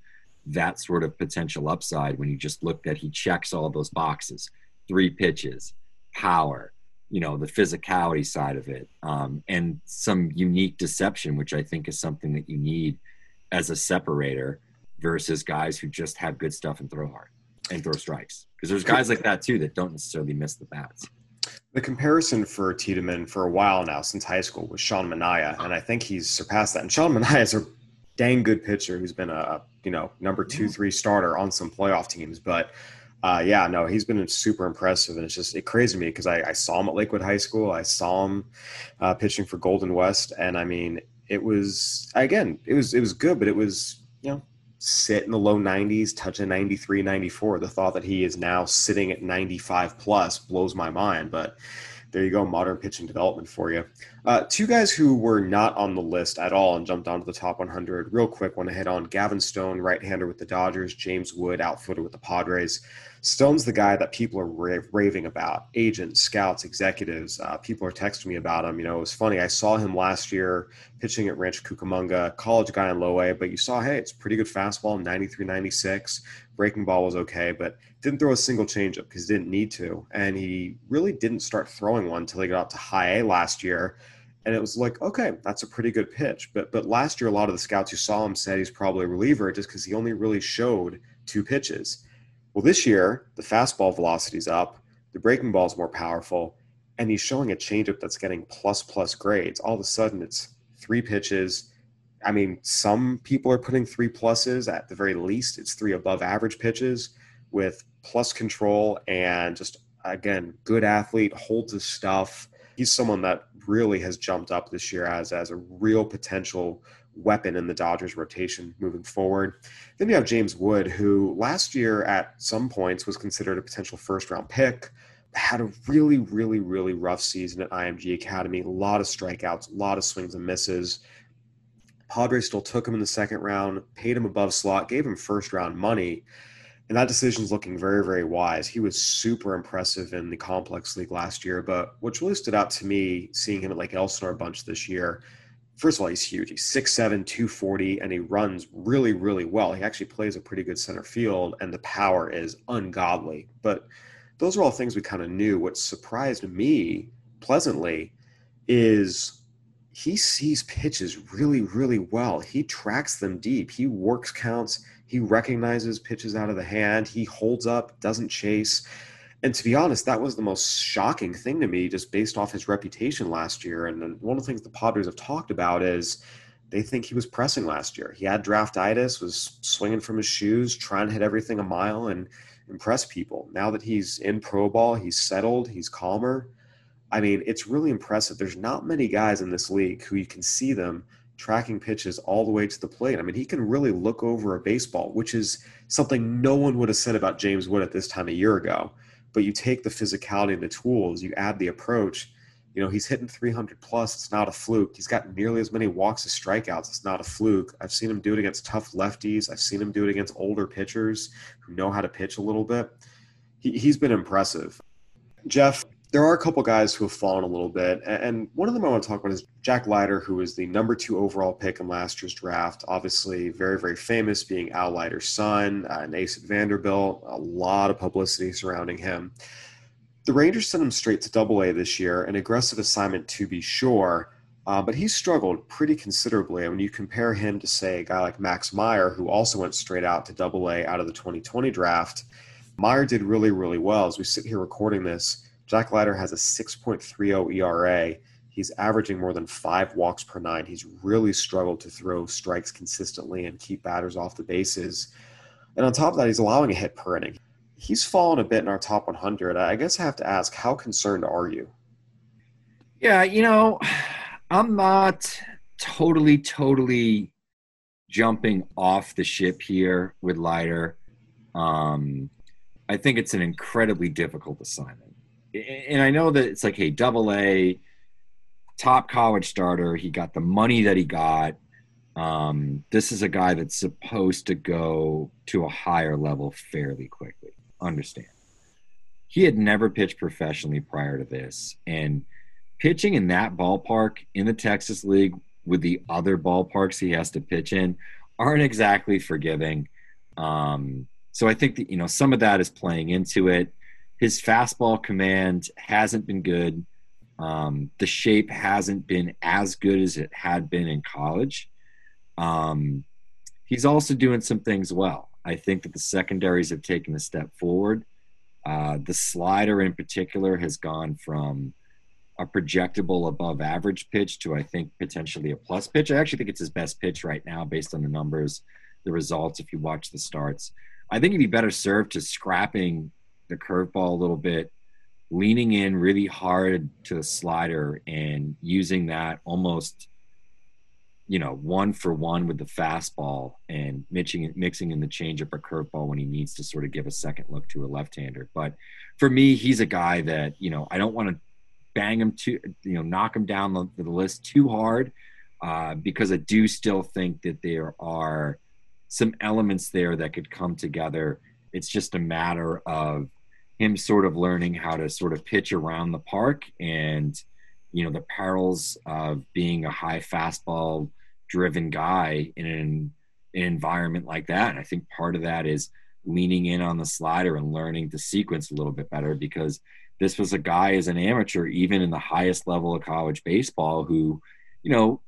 C: that sort of potential upside when you just look that he checks all those boxes: three pitches, power, you know, the physicality side of it, um, and some unique deception, which I think is something that you need as a separator versus guys who just have good stuff and throw hard and throw strikes. Because there's guys like that too that don't necessarily miss the bats.
B: The comparison for Tiedemann for a while now, since high school, was Sean Manaea, and I think he's surpassed that. And Sean Manaea is a dang good pitcher who's been a you know number two, three starter on some playoff teams. But uh, yeah, no, he's been super impressive, and it's just it crazy me because I, I, saw him at Lakewood High School. I saw him uh, pitching for Golden West, and I mean, it was again, it was it was good, but it was you know sit in the low 90s, touch a 93, 94. The thought that he is now sitting at 95 plus blows my mind. But there you go, modern pitching development for you. Uh, two guys who were not on the list at all and jumped onto the top 100. Real quick, want to hit on Gavin Stone, right hander with the Dodgers, James Wood, outfielder with the Padres. Stone's the guy that people are raving about. Agents, scouts, executives. Uh, people are texting me about him. You know, it was funny. I saw him last year pitching at Rancho Cucamonga, college guy in low A, but you saw, hey, it's pretty good fastball, 93, 96. Breaking ball was okay, but didn't throw a single changeup because he didn't need to. And he really didn't start throwing one until he got up to high A last year. And it was like, okay, that's a pretty good pitch. But but last year, a lot of the scouts who saw him said he's probably a reliever just because he only really showed two pitches. Well, this year, the fastball velocity is up, the breaking ball is more powerful, and he's showing a changeup that's getting plus plus grades. All of a sudden, it's three pitches. I mean, some people are putting three pluses. At the very least, it's three above average pitches with plus control and just, again, good athlete, holds his stuff. He's someone that really has jumped up this year as, as a real potential weapon in the Dodgers rotation moving forward. Then you have James Wood, who last year at some points was considered a potential first round pick. Had a really, really, really rough season at IMG Academy. A lot of strikeouts, a lot of swings and misses. Padres still took him in the second round, paid him above slot, gave him first round money. And that decision is looking very, very wise. He was super impressive in the complex league last year. But what really stood out to me seeing him at Lake Elsinore bunch this year first of all, he's huge. He's 6'7, 240, and he runs really, really well. He actually plays a pretty good center field, and the power is ungodly. But those are all things we kind of knew. What surprised me pleasantly is he sees pitches really, really well. He tracks them deep. He works counts. He recognizes pitches out of the hand. He holds up, doesn't chase. And to be honest, that was the most shocking thing to me, just based off his reputation last year. And one of the things the Padres have talked about is they think he was pressing last year. He had draftitis, was swinging from his shoes, trying to hit everything a mile and impress people. Now that he's in pro ball, he's settled, he's calmer. I mean, it's really impressive. There's not many guys in this league who you can see them tracking pitches all the way to the plate. I mean, he can really look over a baseball, which is something no one would have said about James Wood at this time a year ago but you take the physicality and the tools, you add the approach, You know, he's hitting 300 plus. It's not a fluke. He's got nearly as many walks as strikeouts. It's not a fluke. I've seen him do it against tough lefties. I've seen him do it against older pitchers who know how to pitch a little bit. He, he's been impressive. Geoff, there are a couple guys who have fallen a little bit, and one of them I want to talk about is Jack Leiter, who was the number two overall pick in last year's draft. Obviously, very, very famous, being Al Leiter's son, uh, an ace at Vanderbilt. A lot of publicity surrounding him. The Rangers sent him straight to Double A this year, an aggressive assignment to be sure, uh, but he's struggled pretty considerably. And when you compare him to, say, a guy like Max Meyer, who also went straight out to Double A out of the 2020 draft, Meyer did really, really well. As we sit here recording this Jack Leiter has a 6.30 ERA. He's averaging more than five walks per nine. He's really struggled to throw strikes consistently and keep batters off the bases. And on top of that, he's allowing a hit per inning. He's fallen a bit in our top 100. I guess I have to ask, how concerned are you?
C: Yeah, you know, I'm not totally, totally jumping off the ship here with Leiter. Um, I think it's an incredibly difficult assignment and I know that it's like, hey, double A, top college starter. He got the money that he got. Um, this is a guy that's supposed to go to a higher level fairly quickly. Understand. He had never pitched professionally prior to this. And pitching in that ballpark in the Texas League with the other ballparks he has to pitch in aren't exactly forgiving. Um, so I think that, you know, some of that is playing into it his fastball command hasn't been good. Um, the shape hasn't been as good as it had been in college. Um, he's also doing some things well. I think that the secondaries have taken a step forward. Uh, the slider, in particular, has gone from a projectable above average pitch to, I think, potentially a plus pitch. I actually think it's his best pitch right now based on the numbers, the results, if you watch the starts. I think he'd be better served to scrapping the curveball a little bit, leaning in really hard to the slider and using that almost, you know, one for one with the fastball and mixing mixing in the changeup or curveball when he needs to sort of give a second look to a left-hander. But for me, he's a guy that you know I don't want to bang him to you know knock him down the, the list too hard uh, because I do still think that there are some elements there that could come together. It's just a matter of him sort of learning how to sort of pitch around the park and you know the perils of being a high fastball driven guy in an, an environment like that. And i think part of that is leaning in on the slider and learning to sequence a little bit better because this was a guy as an amateur even in the highest level of college baseball who you know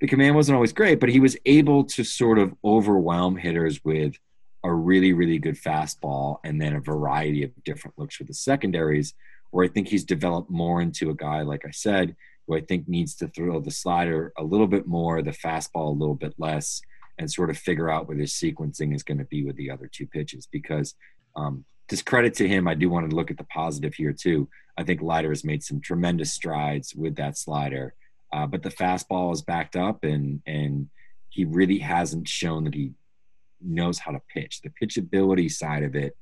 C: the command wasn't always great but he was able to sort of overwhelm hitters with a really, really good fastball and then a variety of different looks for the secondaries, where I think he's developed more into a guy, like I said, who I think needs to throw the slider a little bit more, the fastball a little bit less, and sort of figure out what his sequencing is going to be with the other two pitches. Because um, discredit to him, I do want to look at the positive here too. I think Leiter has made some tremendous strides with that slider, uh, but the fastball is backed up, and and he really hasn't shown that he knows how to pitch. The pitchability side of it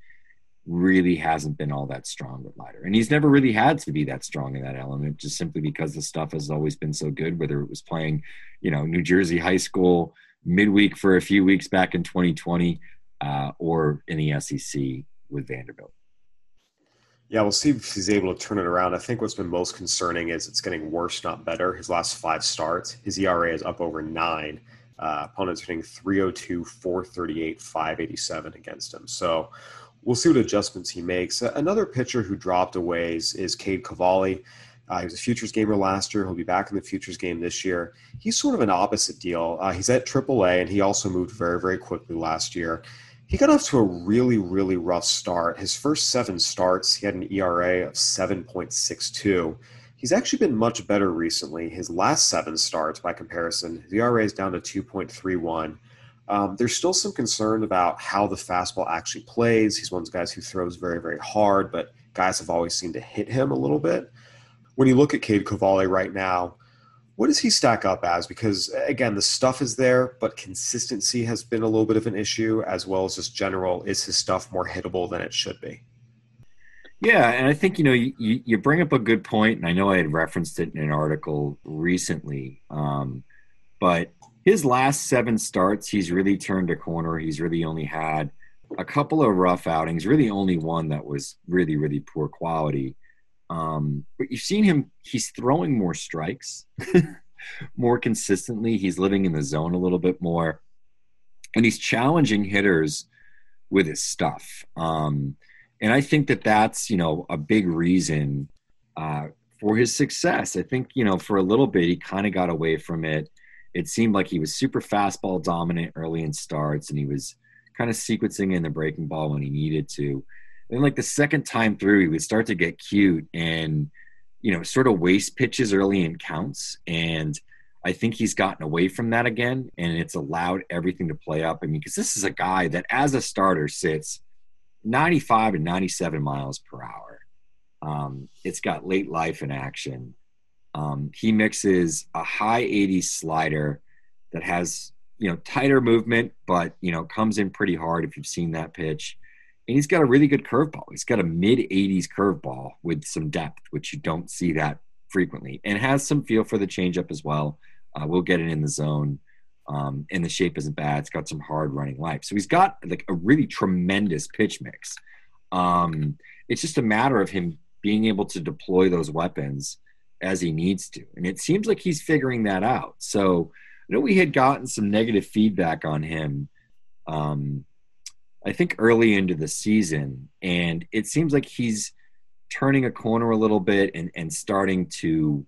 C: really hasn't been all that strong with Leiter. And he's never really had to be that strong in that element, just simply because the stuff has always been so good, whether it was playing, you know, New Jersey high school midweek for a few weeks back in 2020 uh, or in the SEC with Vanderbilt.
B: Yeah, we'll see if he's able to turn it around. I think what's been most concerning is it's getting worse, not better. His last five starts, his ERA is up over nine. Uh, opponents hitting 302, 438, 587 against him. So we'll see what adjustments he makes. Another pitcher who dropped away is, is Cade Cavalli. Uh, he was a futures gamer last year. He'll be back in the futures game this year. He's sort of an opposite deal. Uh, he's at AAA, and he also moved very, very quickly last year. He got off to a really, really rough start. His first seven starts, he had an ERA of 7.62. He's actually been much better recently. His last seven starts, by comparison, the ERA is down to 2.31. Um, there's still some concern about how the fastball actually plays. He's one of those guys who throws very, very hard, but guys have always seemed to hit him a little bit. When you look at Cade Cavalli right now, what does he stack up as? Because again, the stuff is there, but consistency has been a little bit of an issue, as well as just general is his stuff more hittable than it should be?
C: Yeah, and I think you know you, you bring up a good point, and I know I had referenced it in an article recently. Um, but his last seven starts, he's really turned a corner. He's really only had a couple of rough outings, really only one that was really really poor quality. Um, but you've seen him; he's throwing more strikes, more consistently. He's living in the zone a little bit more, and he's challenging hitters with his stuff. Um, and I think that that's you know a big reason uh, for his success. I think you know for a little bit he kind of got away from it. It seemed like he was super fastball dominant early in starts, and he was kind of sequencing in the breaking ball when he needed to. And like the second time through, he would start to get cute and you know sort of waste pitches early in counts and. I think he's gotten away from that again, and it's allowed everything to play up. I mean, because this is a guy that, as a starter, sits 95 and 97 miles per hour. Um, it's got late life in action. Um, he mixes a high 80s slider that has you know tighter movement, but you know comes in pretty hard if you've seen that pitch. And he's got a really good curveball. He's got a mid 80s curveball with some depth, which you don't see that frequently, and has some feel for the changeup as well. Uh, we'll get it in the zone. Um, and the shape isn't bad. It's got some hard running life. So he's got like a really tremendous pitch mix. Um, it's just a matter of him being able to deploy those weapons as he needs to. And it seems like he's figuring that out. So I know we had gotten some negative feedback on him, um, I think early into the season. And it seems like he's turning a corner a little bit and, and starting to,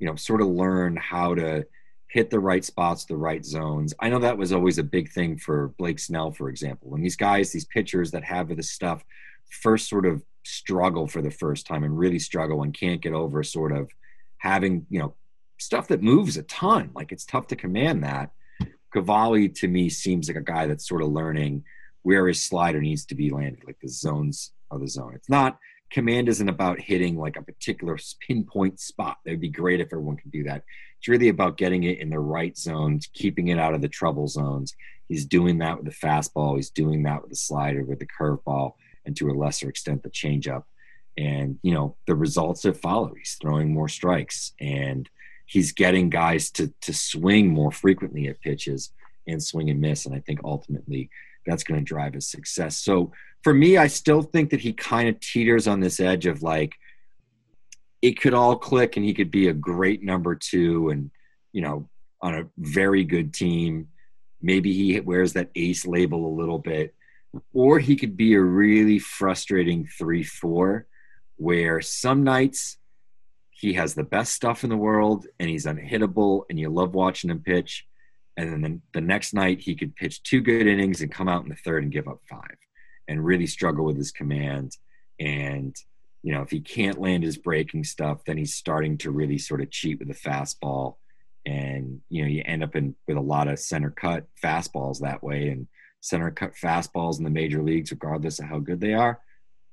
C: you know, sort of learn how to – hit the right spots, the right zones. I know that was always a big thing for Blake Snell, for example. When these guys, these pitchers that have this stuff, first sort of struggle for the first time and really struggle and can't get over sort of having, you know, stuff that moves a ton. Like it's tough to command that. Cavalli to me seems like a guy that's sort of learning where his slider needs to be landed, like the zones of the zone. It's not command isn't about hitting like a particular pinpoint spot. That would be great if everyone could do that. It's really about getting it in the right zones, keeping it out of the trouble zones. He's doing that with the fastball. He's doing that with the slider, with the curveball, and to a lesser extent the changeup. And you know the results that follow. He's throwing more strikes, and he's getting guys to to swing more frequently at pitches and swing and miss. And I think ultimately that's going to drive his success. So for me, I still think that he kind of teeters on this edge of like it could all click and he could be a great number two and you know on a very good team. Maybe he wears that ace label a little bit, or he could be a really frustrating three four, where some nights he has the best stuff in the world and he's unhittable and you love watching him pitch. And then the next night he could pitch two good innings and come out in the third and give up five and really struggle with his command. And, you know, if he can't land his breaking stuff, then he's starting to really sort of cheat with the fastball. And, you know, you end up in with a lot of center cut fastballs that way. And center cut fastballs in the major leagues, regardless of how good they are,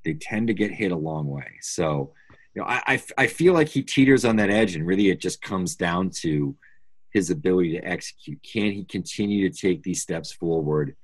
C: they tend to get hit a long way. So, you know, I, I, I feel like he teeters on that edge, and really it just comes down to his ability to execute. Can he continue to take these steps forward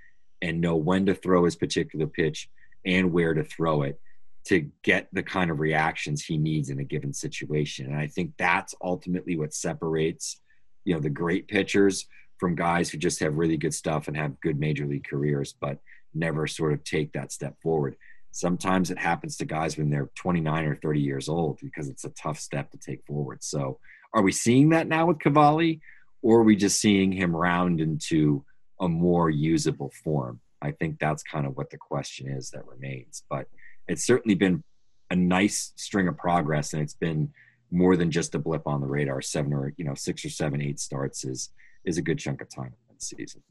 C: and know when to throw his particular pitch and where to throw it to get the kind of reactions he needs in a given situation. And I think that's ultimately what separates, you know, the great pitchers from guys who just have really good stuff and have good major league careers, but never sort of take that step forward. Sometimes it happens to guys when they're 29 or 30 years old because it's a tough step to take forward. So, are we seeing that now with Cavalli, or are we just seeing him round into a more usable form? I think that's kind of what the question is that remains. But it's certainly been a nice string of progress, and it's been more than just a blip on the radar. Seven or you know six or seven, eight starts is is a good chunk of time in the season.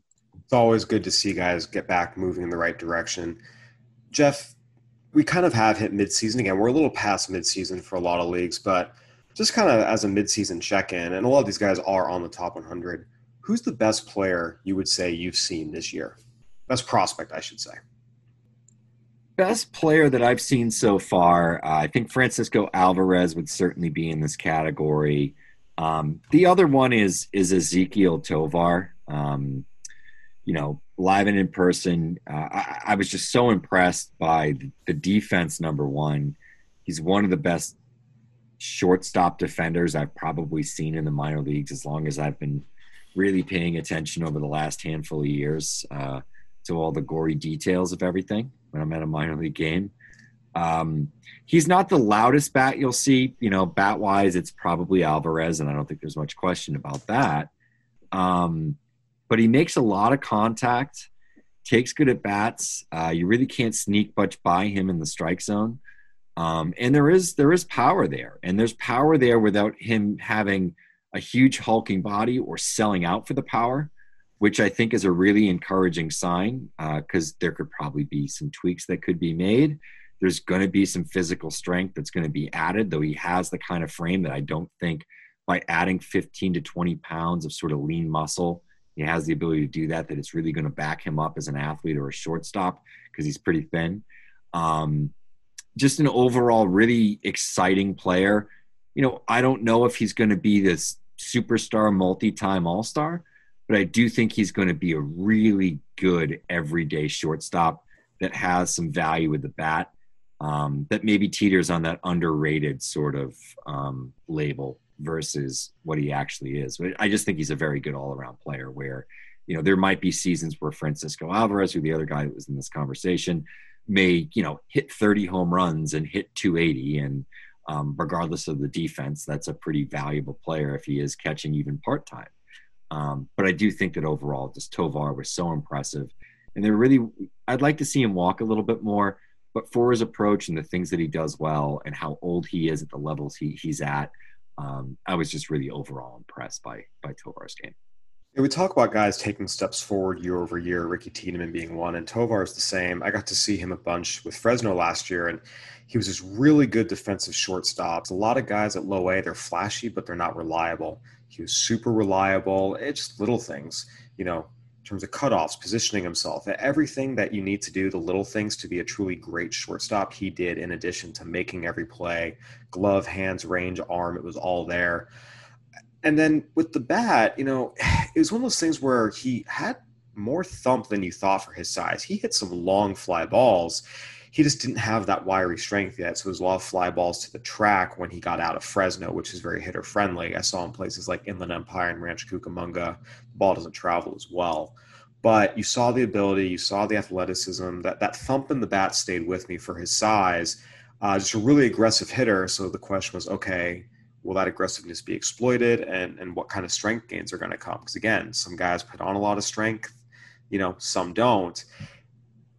B: It's always good to see guys get back moving in the right direction. Geoff, we kind of have hit midseason again. We're a little past midseason for a lot of leagues, but just kind of as a midseason check-in, and a lot of these guys are on the top 100 who's the best player you would say you've seen this year? Best prospect, I should say.
C: Best player that I've seen so far, uh, I think Francisco Alvarez would certainly be in this category. Um, the other one is is Ezequiel Tovar. Um, you know, live and in person, uh, I, I, was just so impressed by the defense. Number one, He's one of the best shortstop defenders I've probably seen in the minor leagues as long as I've been really paying attention over the last handful of years uh, to all the gory details of everything when I'm at a minor league game. Um, he's not the loudest bat you'll see. You know, bat wise, it's probably Alvarez, and I don't think there's much question about that. Um, but he makes a lot of contact, takes good at bats. Uh, you really can't sneak much by him in the strike zone. Um, and there is there is power there, and there's power there without him having a huge hulking body or selling out for the power, which I think is a really encouraging sign because uh, there could probably be some tweaks that could be made. There's going to be some physical strength that's going to be added, though he has the kind of frame that I don't think by adding 15 to 20 pounds of sort of lean muscle, he has the ability to do that, that it's really going to back him up as an athlete or a shortstop because he's pretty thin. Um, just an overall really exciting player. You know, I don't know if he's going to be this superstar, multi-time All-Star, but I do think he's going to be a really good everyday shortstop that has some value with the bat. Um, that maybe teeters on that underrated sort of um, label versus what he actually is. But I just think he's a very good all-around player. Where you know there might be seasons where Francisco Alvarez, who the other guy that was in this conversation, may you know hit 30 home runs and hit 280 and um, regardless of the defense that's a pretty valuable player if he is catching even part-time. Um, but i do think that overall just tovar was so impressive. And they're really i'd like to see him walk a little bit more but for his approach and the things that he does well and how old he is at the levels he, he's at um, i was just really overall impressed by by tovar's game
B: we talk about guys taking steps forward year over year, Ricky Tiedemann being one, and Tovar is the same. I got to see him a bunch with Fresno last year, and he was this really good defensive shortstop. A lot of guys at low A, they're flashy, but they're not reliable. He was super reliable. It's just little things, you know, in terms of cutoffs, positioning himself, eh, everything that you need to do, the little things to be a truly great shortstop, he did in addition to making every play glove, hands, range, arm, it was all there. And then with the bat, you know, it was one of those things where he had more thump than you thought for his size. He hit some long fly balls. He just didn't have that wiry strength yet. So was a lot of fly balls to the track when he got out of Fresno, which is very hitter friendly. I saw in places like Inland Empire and Rancho Cucamonga, the ball doesn't travel as well. But you saw the ability, you saw the athleticism. That that thump in the bat stayed with me for his size. Uh, just a really aggressive hitter. So the question was, okay, will that aggressiveness be exploited and and what kind of strength gains are going to come? Because again some guys put on a lot of strength you know some don't.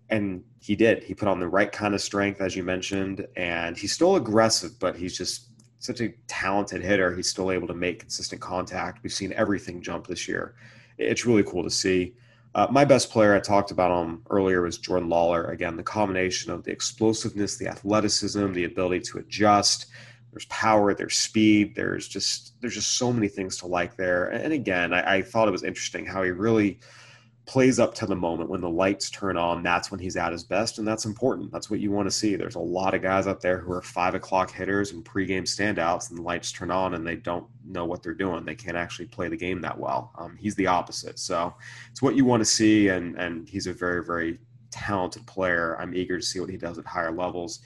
B: And he did. He put on the right kind of strength as you mentioned and he's still aggressive but he's just such a talented hitter. He's still able to make consistent contact. We've seen everything jump this year. It's really cool to see. Uh, my best player, I talked about him earlier, was Jordan Lawlar. Again, the combination of the explosiveness, the athleticism, the ability to adjust, there's power, there's speed, there's just there's just so many things to like there. And again, I, I, thought it was interesting how he really plays up to the moment when the lights turn on. That's when he's at his best, and that's important. That's what you want to see. There's a lot of guys out there who are five o'clock hitters and pregame standouts, and the lights turn on and they don't know what they're doing. They can't actually play the game that well. Um, he's the opposite. So it's what you want to see, and and he's a very very talented player. I'm eager to see what he does at higher levels.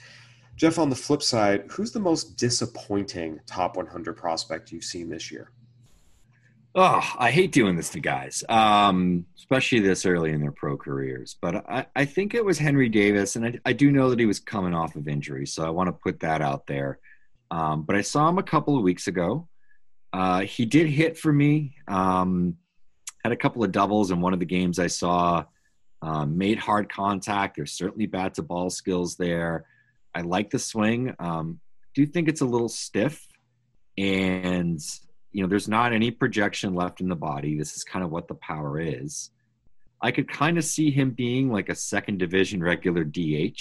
B: Geoff, on the flip side, who's the most disappointing top 100 prospect you've seen this year?
C: Oh, I hate doing this to guys, um, especially this early in their pro careers. But I, I think it was Henry Davis, and I, I, do know that he was coming off of injury, so I want to put that out there. Um, but I saw him a couple of weeks ago. Uh, he did hit for me. Um, had a couple of doubles in one of the games I saw. Um, made hard contact. There's certainly bat to ball skills there. I like the swing. Um, do think it's a little stiff, and you know, there's not any projection left in the body. This is kind of what the power is. I could kind of see him being like a second division regular DH.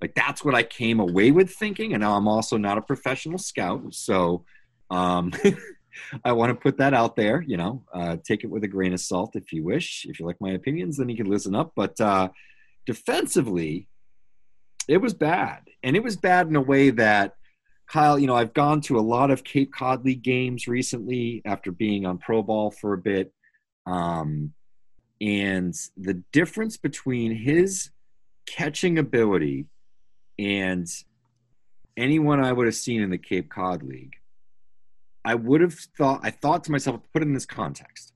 C: Like that's what I came away with thinking. And I'm also not a professional scout, so um, I want to put that out there. You know, uh, take it with a grain of salt if you wish. If you like my opinions, then you can listen up. But uh, defensively, it was bad. And it was bad in a way that Kyle, you know, I've gone to a lot of Cape Cod League games recently after being on Pro Ball for a bit. Um, and the difference between his catching ability and anyone I would have seen in the Cape Cod League, I would have thought, I thought to myself, put it in this context.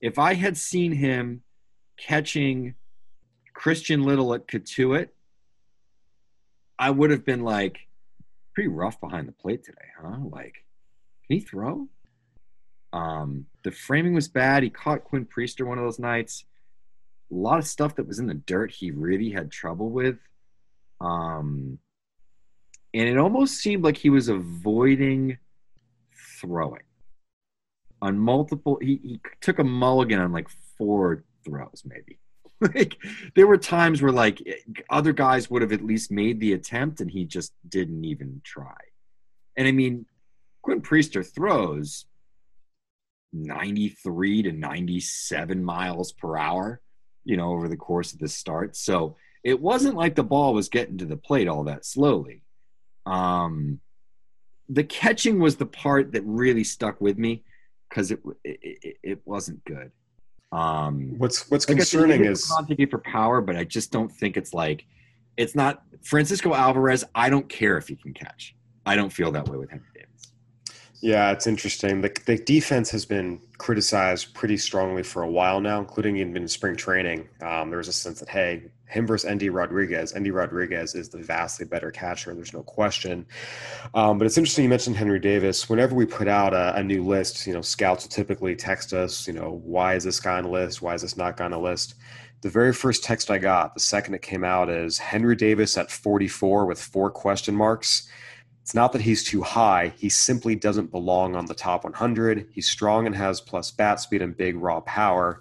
C: If I had seen him catching Christian Little at Cotuit, I would have been like, pretty rough behind the plate today, huh? Like, can he throw? Um, the framing was bad. He caught Quinn Priester one of those nights. A lot of stuff that was in the dirt he really had trouble with. Um, and it almost seemed like he was avoiding throwing on multiple. He, he took a mulligan on like four throws, maybe. like there were times where like other guys would have at least made the attempt, and he just didn't even try. And I mean, Quinn Priester throws 93 to 97 miles per hour, you know, over the course of the start. So it wasn't like the ball was getting to the plate all that slowly. Um, the catching was the part that really stuck with me because it, it, it wasn't good. Um,
B: what's what's concerning is
C: for power, but I just don't think it's like it's not Francisco Alvarez. I don't care if he can catch. I don't feel that way with Henry Davis.
B: Yeah, it's interesting. The, the defense has been criticized pretty strongly for a while now, including even in spring training. Um, there was a sense that, hey, him versus Endy Rodriguez. Endy Rodriguez is the vastly better catcher. There's no question. Um, but it's interesting you mentioned Henry Davis. Whenever we put out a, a, new list, you know, scouts will typically text us, you know, why is this guy on the list? Why is this not guy on the list? The very first text I got, the second it came out, is Henry Davis at 44 with four question marks. It's not that he's too high. He simply doesn't belong on the top 100. He's strong and has plus bat speed and big raw power,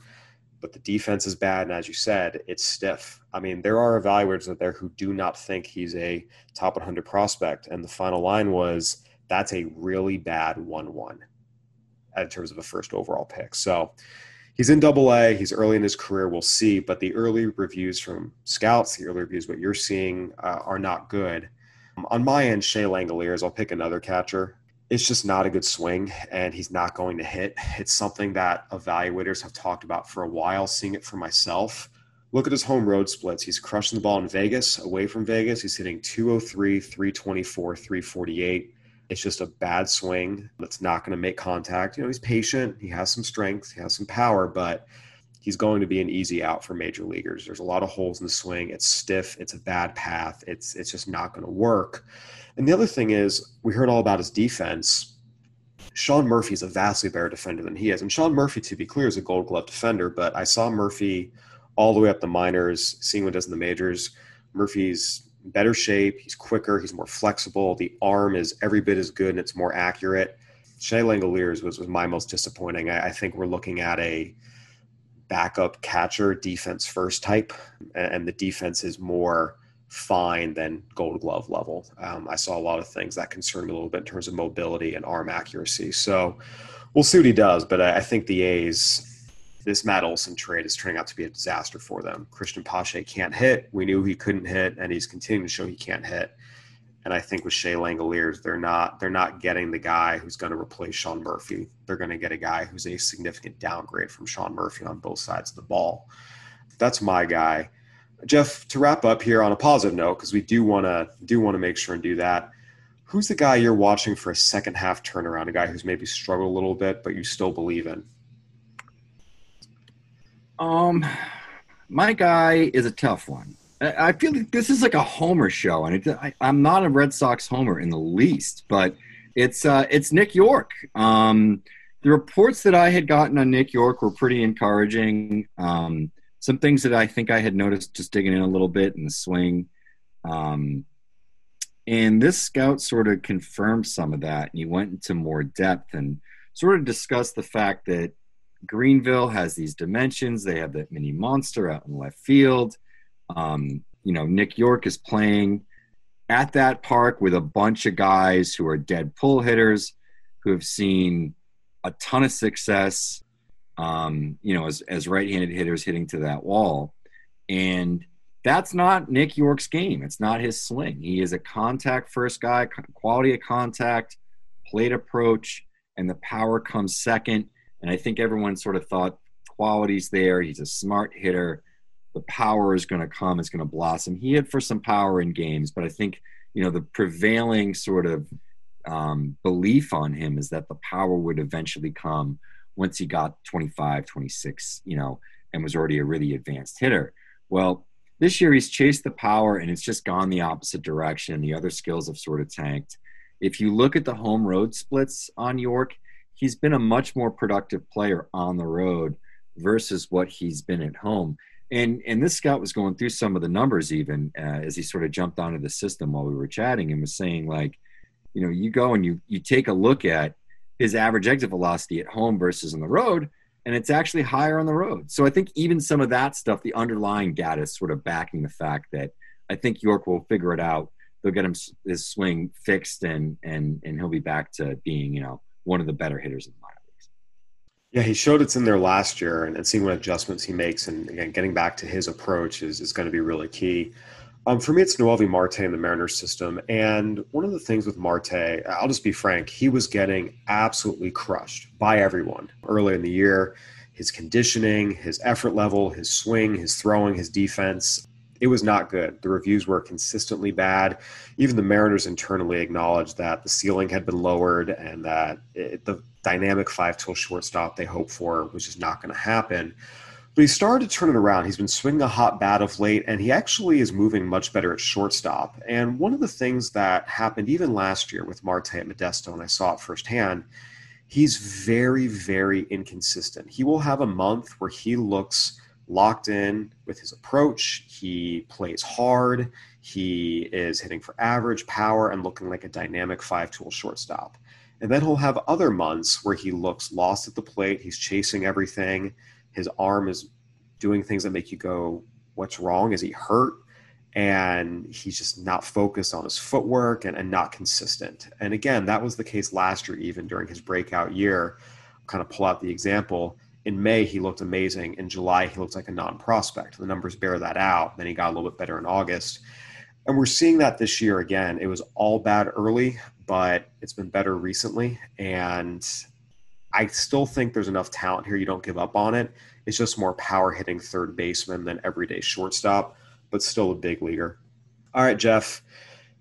B: but the defense is bad. And as you said, it's stiff. I mean, there are evaluators out there who do not think he's a top 100 prospect. And the final line was that's a really bad 1 1 in terms of a first overall pick. So he's in double A. He's early in his career. We'll see. But the early reviews from scouts, the early reviews, what you're seeing uh, are not good. On my end, Shea Langeliers, I'll pick another catcher. It's just not a good swing, and he's not going to hit. It's something that evaluators have talked about for a while, seeing it for myself. Look at his home road splits. He's crushing the ball in Vegas, away from Vegas. He's hitting 203, 324, 348. It's just a bad swing that's not going to make contact. You know, he's patient. He has some strength. He has some power, but – he's going to be an easy out for major leaguers. There's a lot of holes in the swing. It's stiff. It's a bad path. It's it's just not going to work. And the other thing is, we heard all about his defense. Sean Murphy is a vastly better defender than he is. And Sean Murphy, to be clear, is a gold glove defender, but I saw Murphy all the way up the minors, seeing what does in the majors. Murphy's better shape, he's quicker, he's more flexible, the arm is every bit as good and it's more accurate. Shea Langeliers was, was my most disappointing. I, I think we're looking at a backup catcher, defense first type, and the defense is more fine than gold glove level. Um, I saw a lot of things that concerned me a little bit in terms of mobility and arm accuracy. So we'll see what he does, but I, think the A's, this Matt Olson trade is turning out to be a disaster for them. Christian Pache can't hit. We knew he couldn't hit, and he's continuing to show he can't hit. And I think with Shea Langeliers, they're not they're not getting the guy who's going to replace Sean Murphy. They're going to get a guy who's a significant downgrade from Sean Murphy on both sides of the ball. That's my guy. Geoff, to wrap up here on a positive note, because we do want to do want to make sure and do that. Who's the guy you're watching for a second half turnaround? A guy who's maybe struggled a little bit, but you still believe in.
C: Um, my guy is a tough one. I feel like this is like a homer show, and it, I, am not a Red Sox homer in the least, but it's uh, it's Nick Yorke. Um, the reports that I had gotten on Nick Yorke were pretty encouraging. Um, some things that I think I had noticed just digging in a little bit in the swing. Um, and this scout sort of confirmed some of that, and he went into more depth and sort of discussed the fact that Greenville has these dimensions. They have that mini monster out in left field. Um, you know, Nick Yorke is playing at that park with a bunch of guys who are dead pull hitters who have seen a ton of success, um, you know, as, as right handed hitters hitting to that wall. And that's not Nick Yorke's game. It's not his swing. He is a contact first guy, quality of contact, plate approach, and the power comes second. And I think everyone sort of thought quality's there. He's a smart hitter the power is going to come. It's going to blossom. He had for some power in games, but I think you know, the prevailing sort of um, belief on him is that the power would eventually come once he got 25, 26, you know, and was already a really advanced hitter. Well, this year he's chased the power and it's just gone the opposite direction. The other skills have sort of tanked. If you look at the home road splits on Yorke, he's been a much more productive player on the road versus what he's been at home. And and this scout was going through some of the numbers even uh, as he sort of jumped onto the system while we were chatting and was saying like, you know, you go and you you take a look at his average exit velocity at home versus on the road, and it's actually higher on the road. So I think even some of that stuff, the underlying data is sort of backing the fact that I think Yorke will figure it out. They'll get him his swing fixed, and and and he'll be back to being you know one of the better hitters in the minor leagues.
B: Yeah, he showed it's in there last year, and, and seeing what adjustments he makes, and again, getting back to his approach is, is going to be really key. Um, for me, it's Noelvi Marte in the Mariners system. And one of the things with Marte, I'll just be frank, he was getting absolutely crushed by everyone early in the year. His conditioning, his effort level, his swing, his throwing, his defense, it was not good. The reviews were consistently bad. Even the Mariners internally acknowledged that the ceiling had been lowered and that it, the dynamic five tool shortstop they hoped for was just not going to happen. But he started to turn it around. He's been swinging a hot bat of late, and he actually is moving much better at shortstop. And one of the things that happened even last year with Marte at Modesto, and I saw it firsthand, he's very, very inconsistent. He will have a month where he looks locked in with his approach. He plays hard. He is hitting for average power and looking like a dynamic five tool shortstop. And then he'll have other months where he looks lost at the plate. He's chasing everything his arm is doing things that make you go, what's wrong? Is he hurt? And he's just not focused on his footwork and, and not consistent. And again, that was the case last year, even during his breakout year. Kind of pull out the example. In May, he looked amazing. In July, he looked like a non prospect. The numbers bear that out. Then he got a little bit better in August. And we're seeing that this year again. It was all bad early, but it's been better recently. And I still think there's enough talent here. You don't give up on it. It's just more power hitting third baseman than everyday shortstop, but still a big leaguer. All right, Geoff.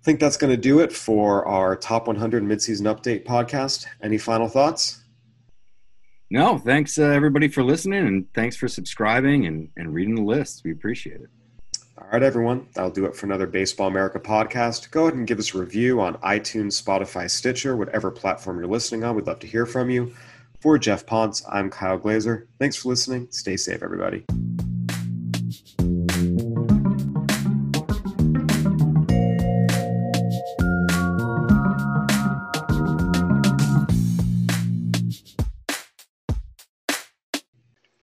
B: I think that's going to do it for our top 100 midseason update podcast. Any final thoughts?
C: No, thanks uh, everybody for listening and thanks for subscribing and, and reading the list. We appreciate it.
B: All right, everyone. That'll do it for another Baseball America podcast. Go ahead and give us a review on iTunes, Spotify, Stitcher, whatever platform you're listening on. We'd love to hear from you. For Geoff Pontes, I'm Kyle Glaser. Thanks for listening. Stay safe, everybody.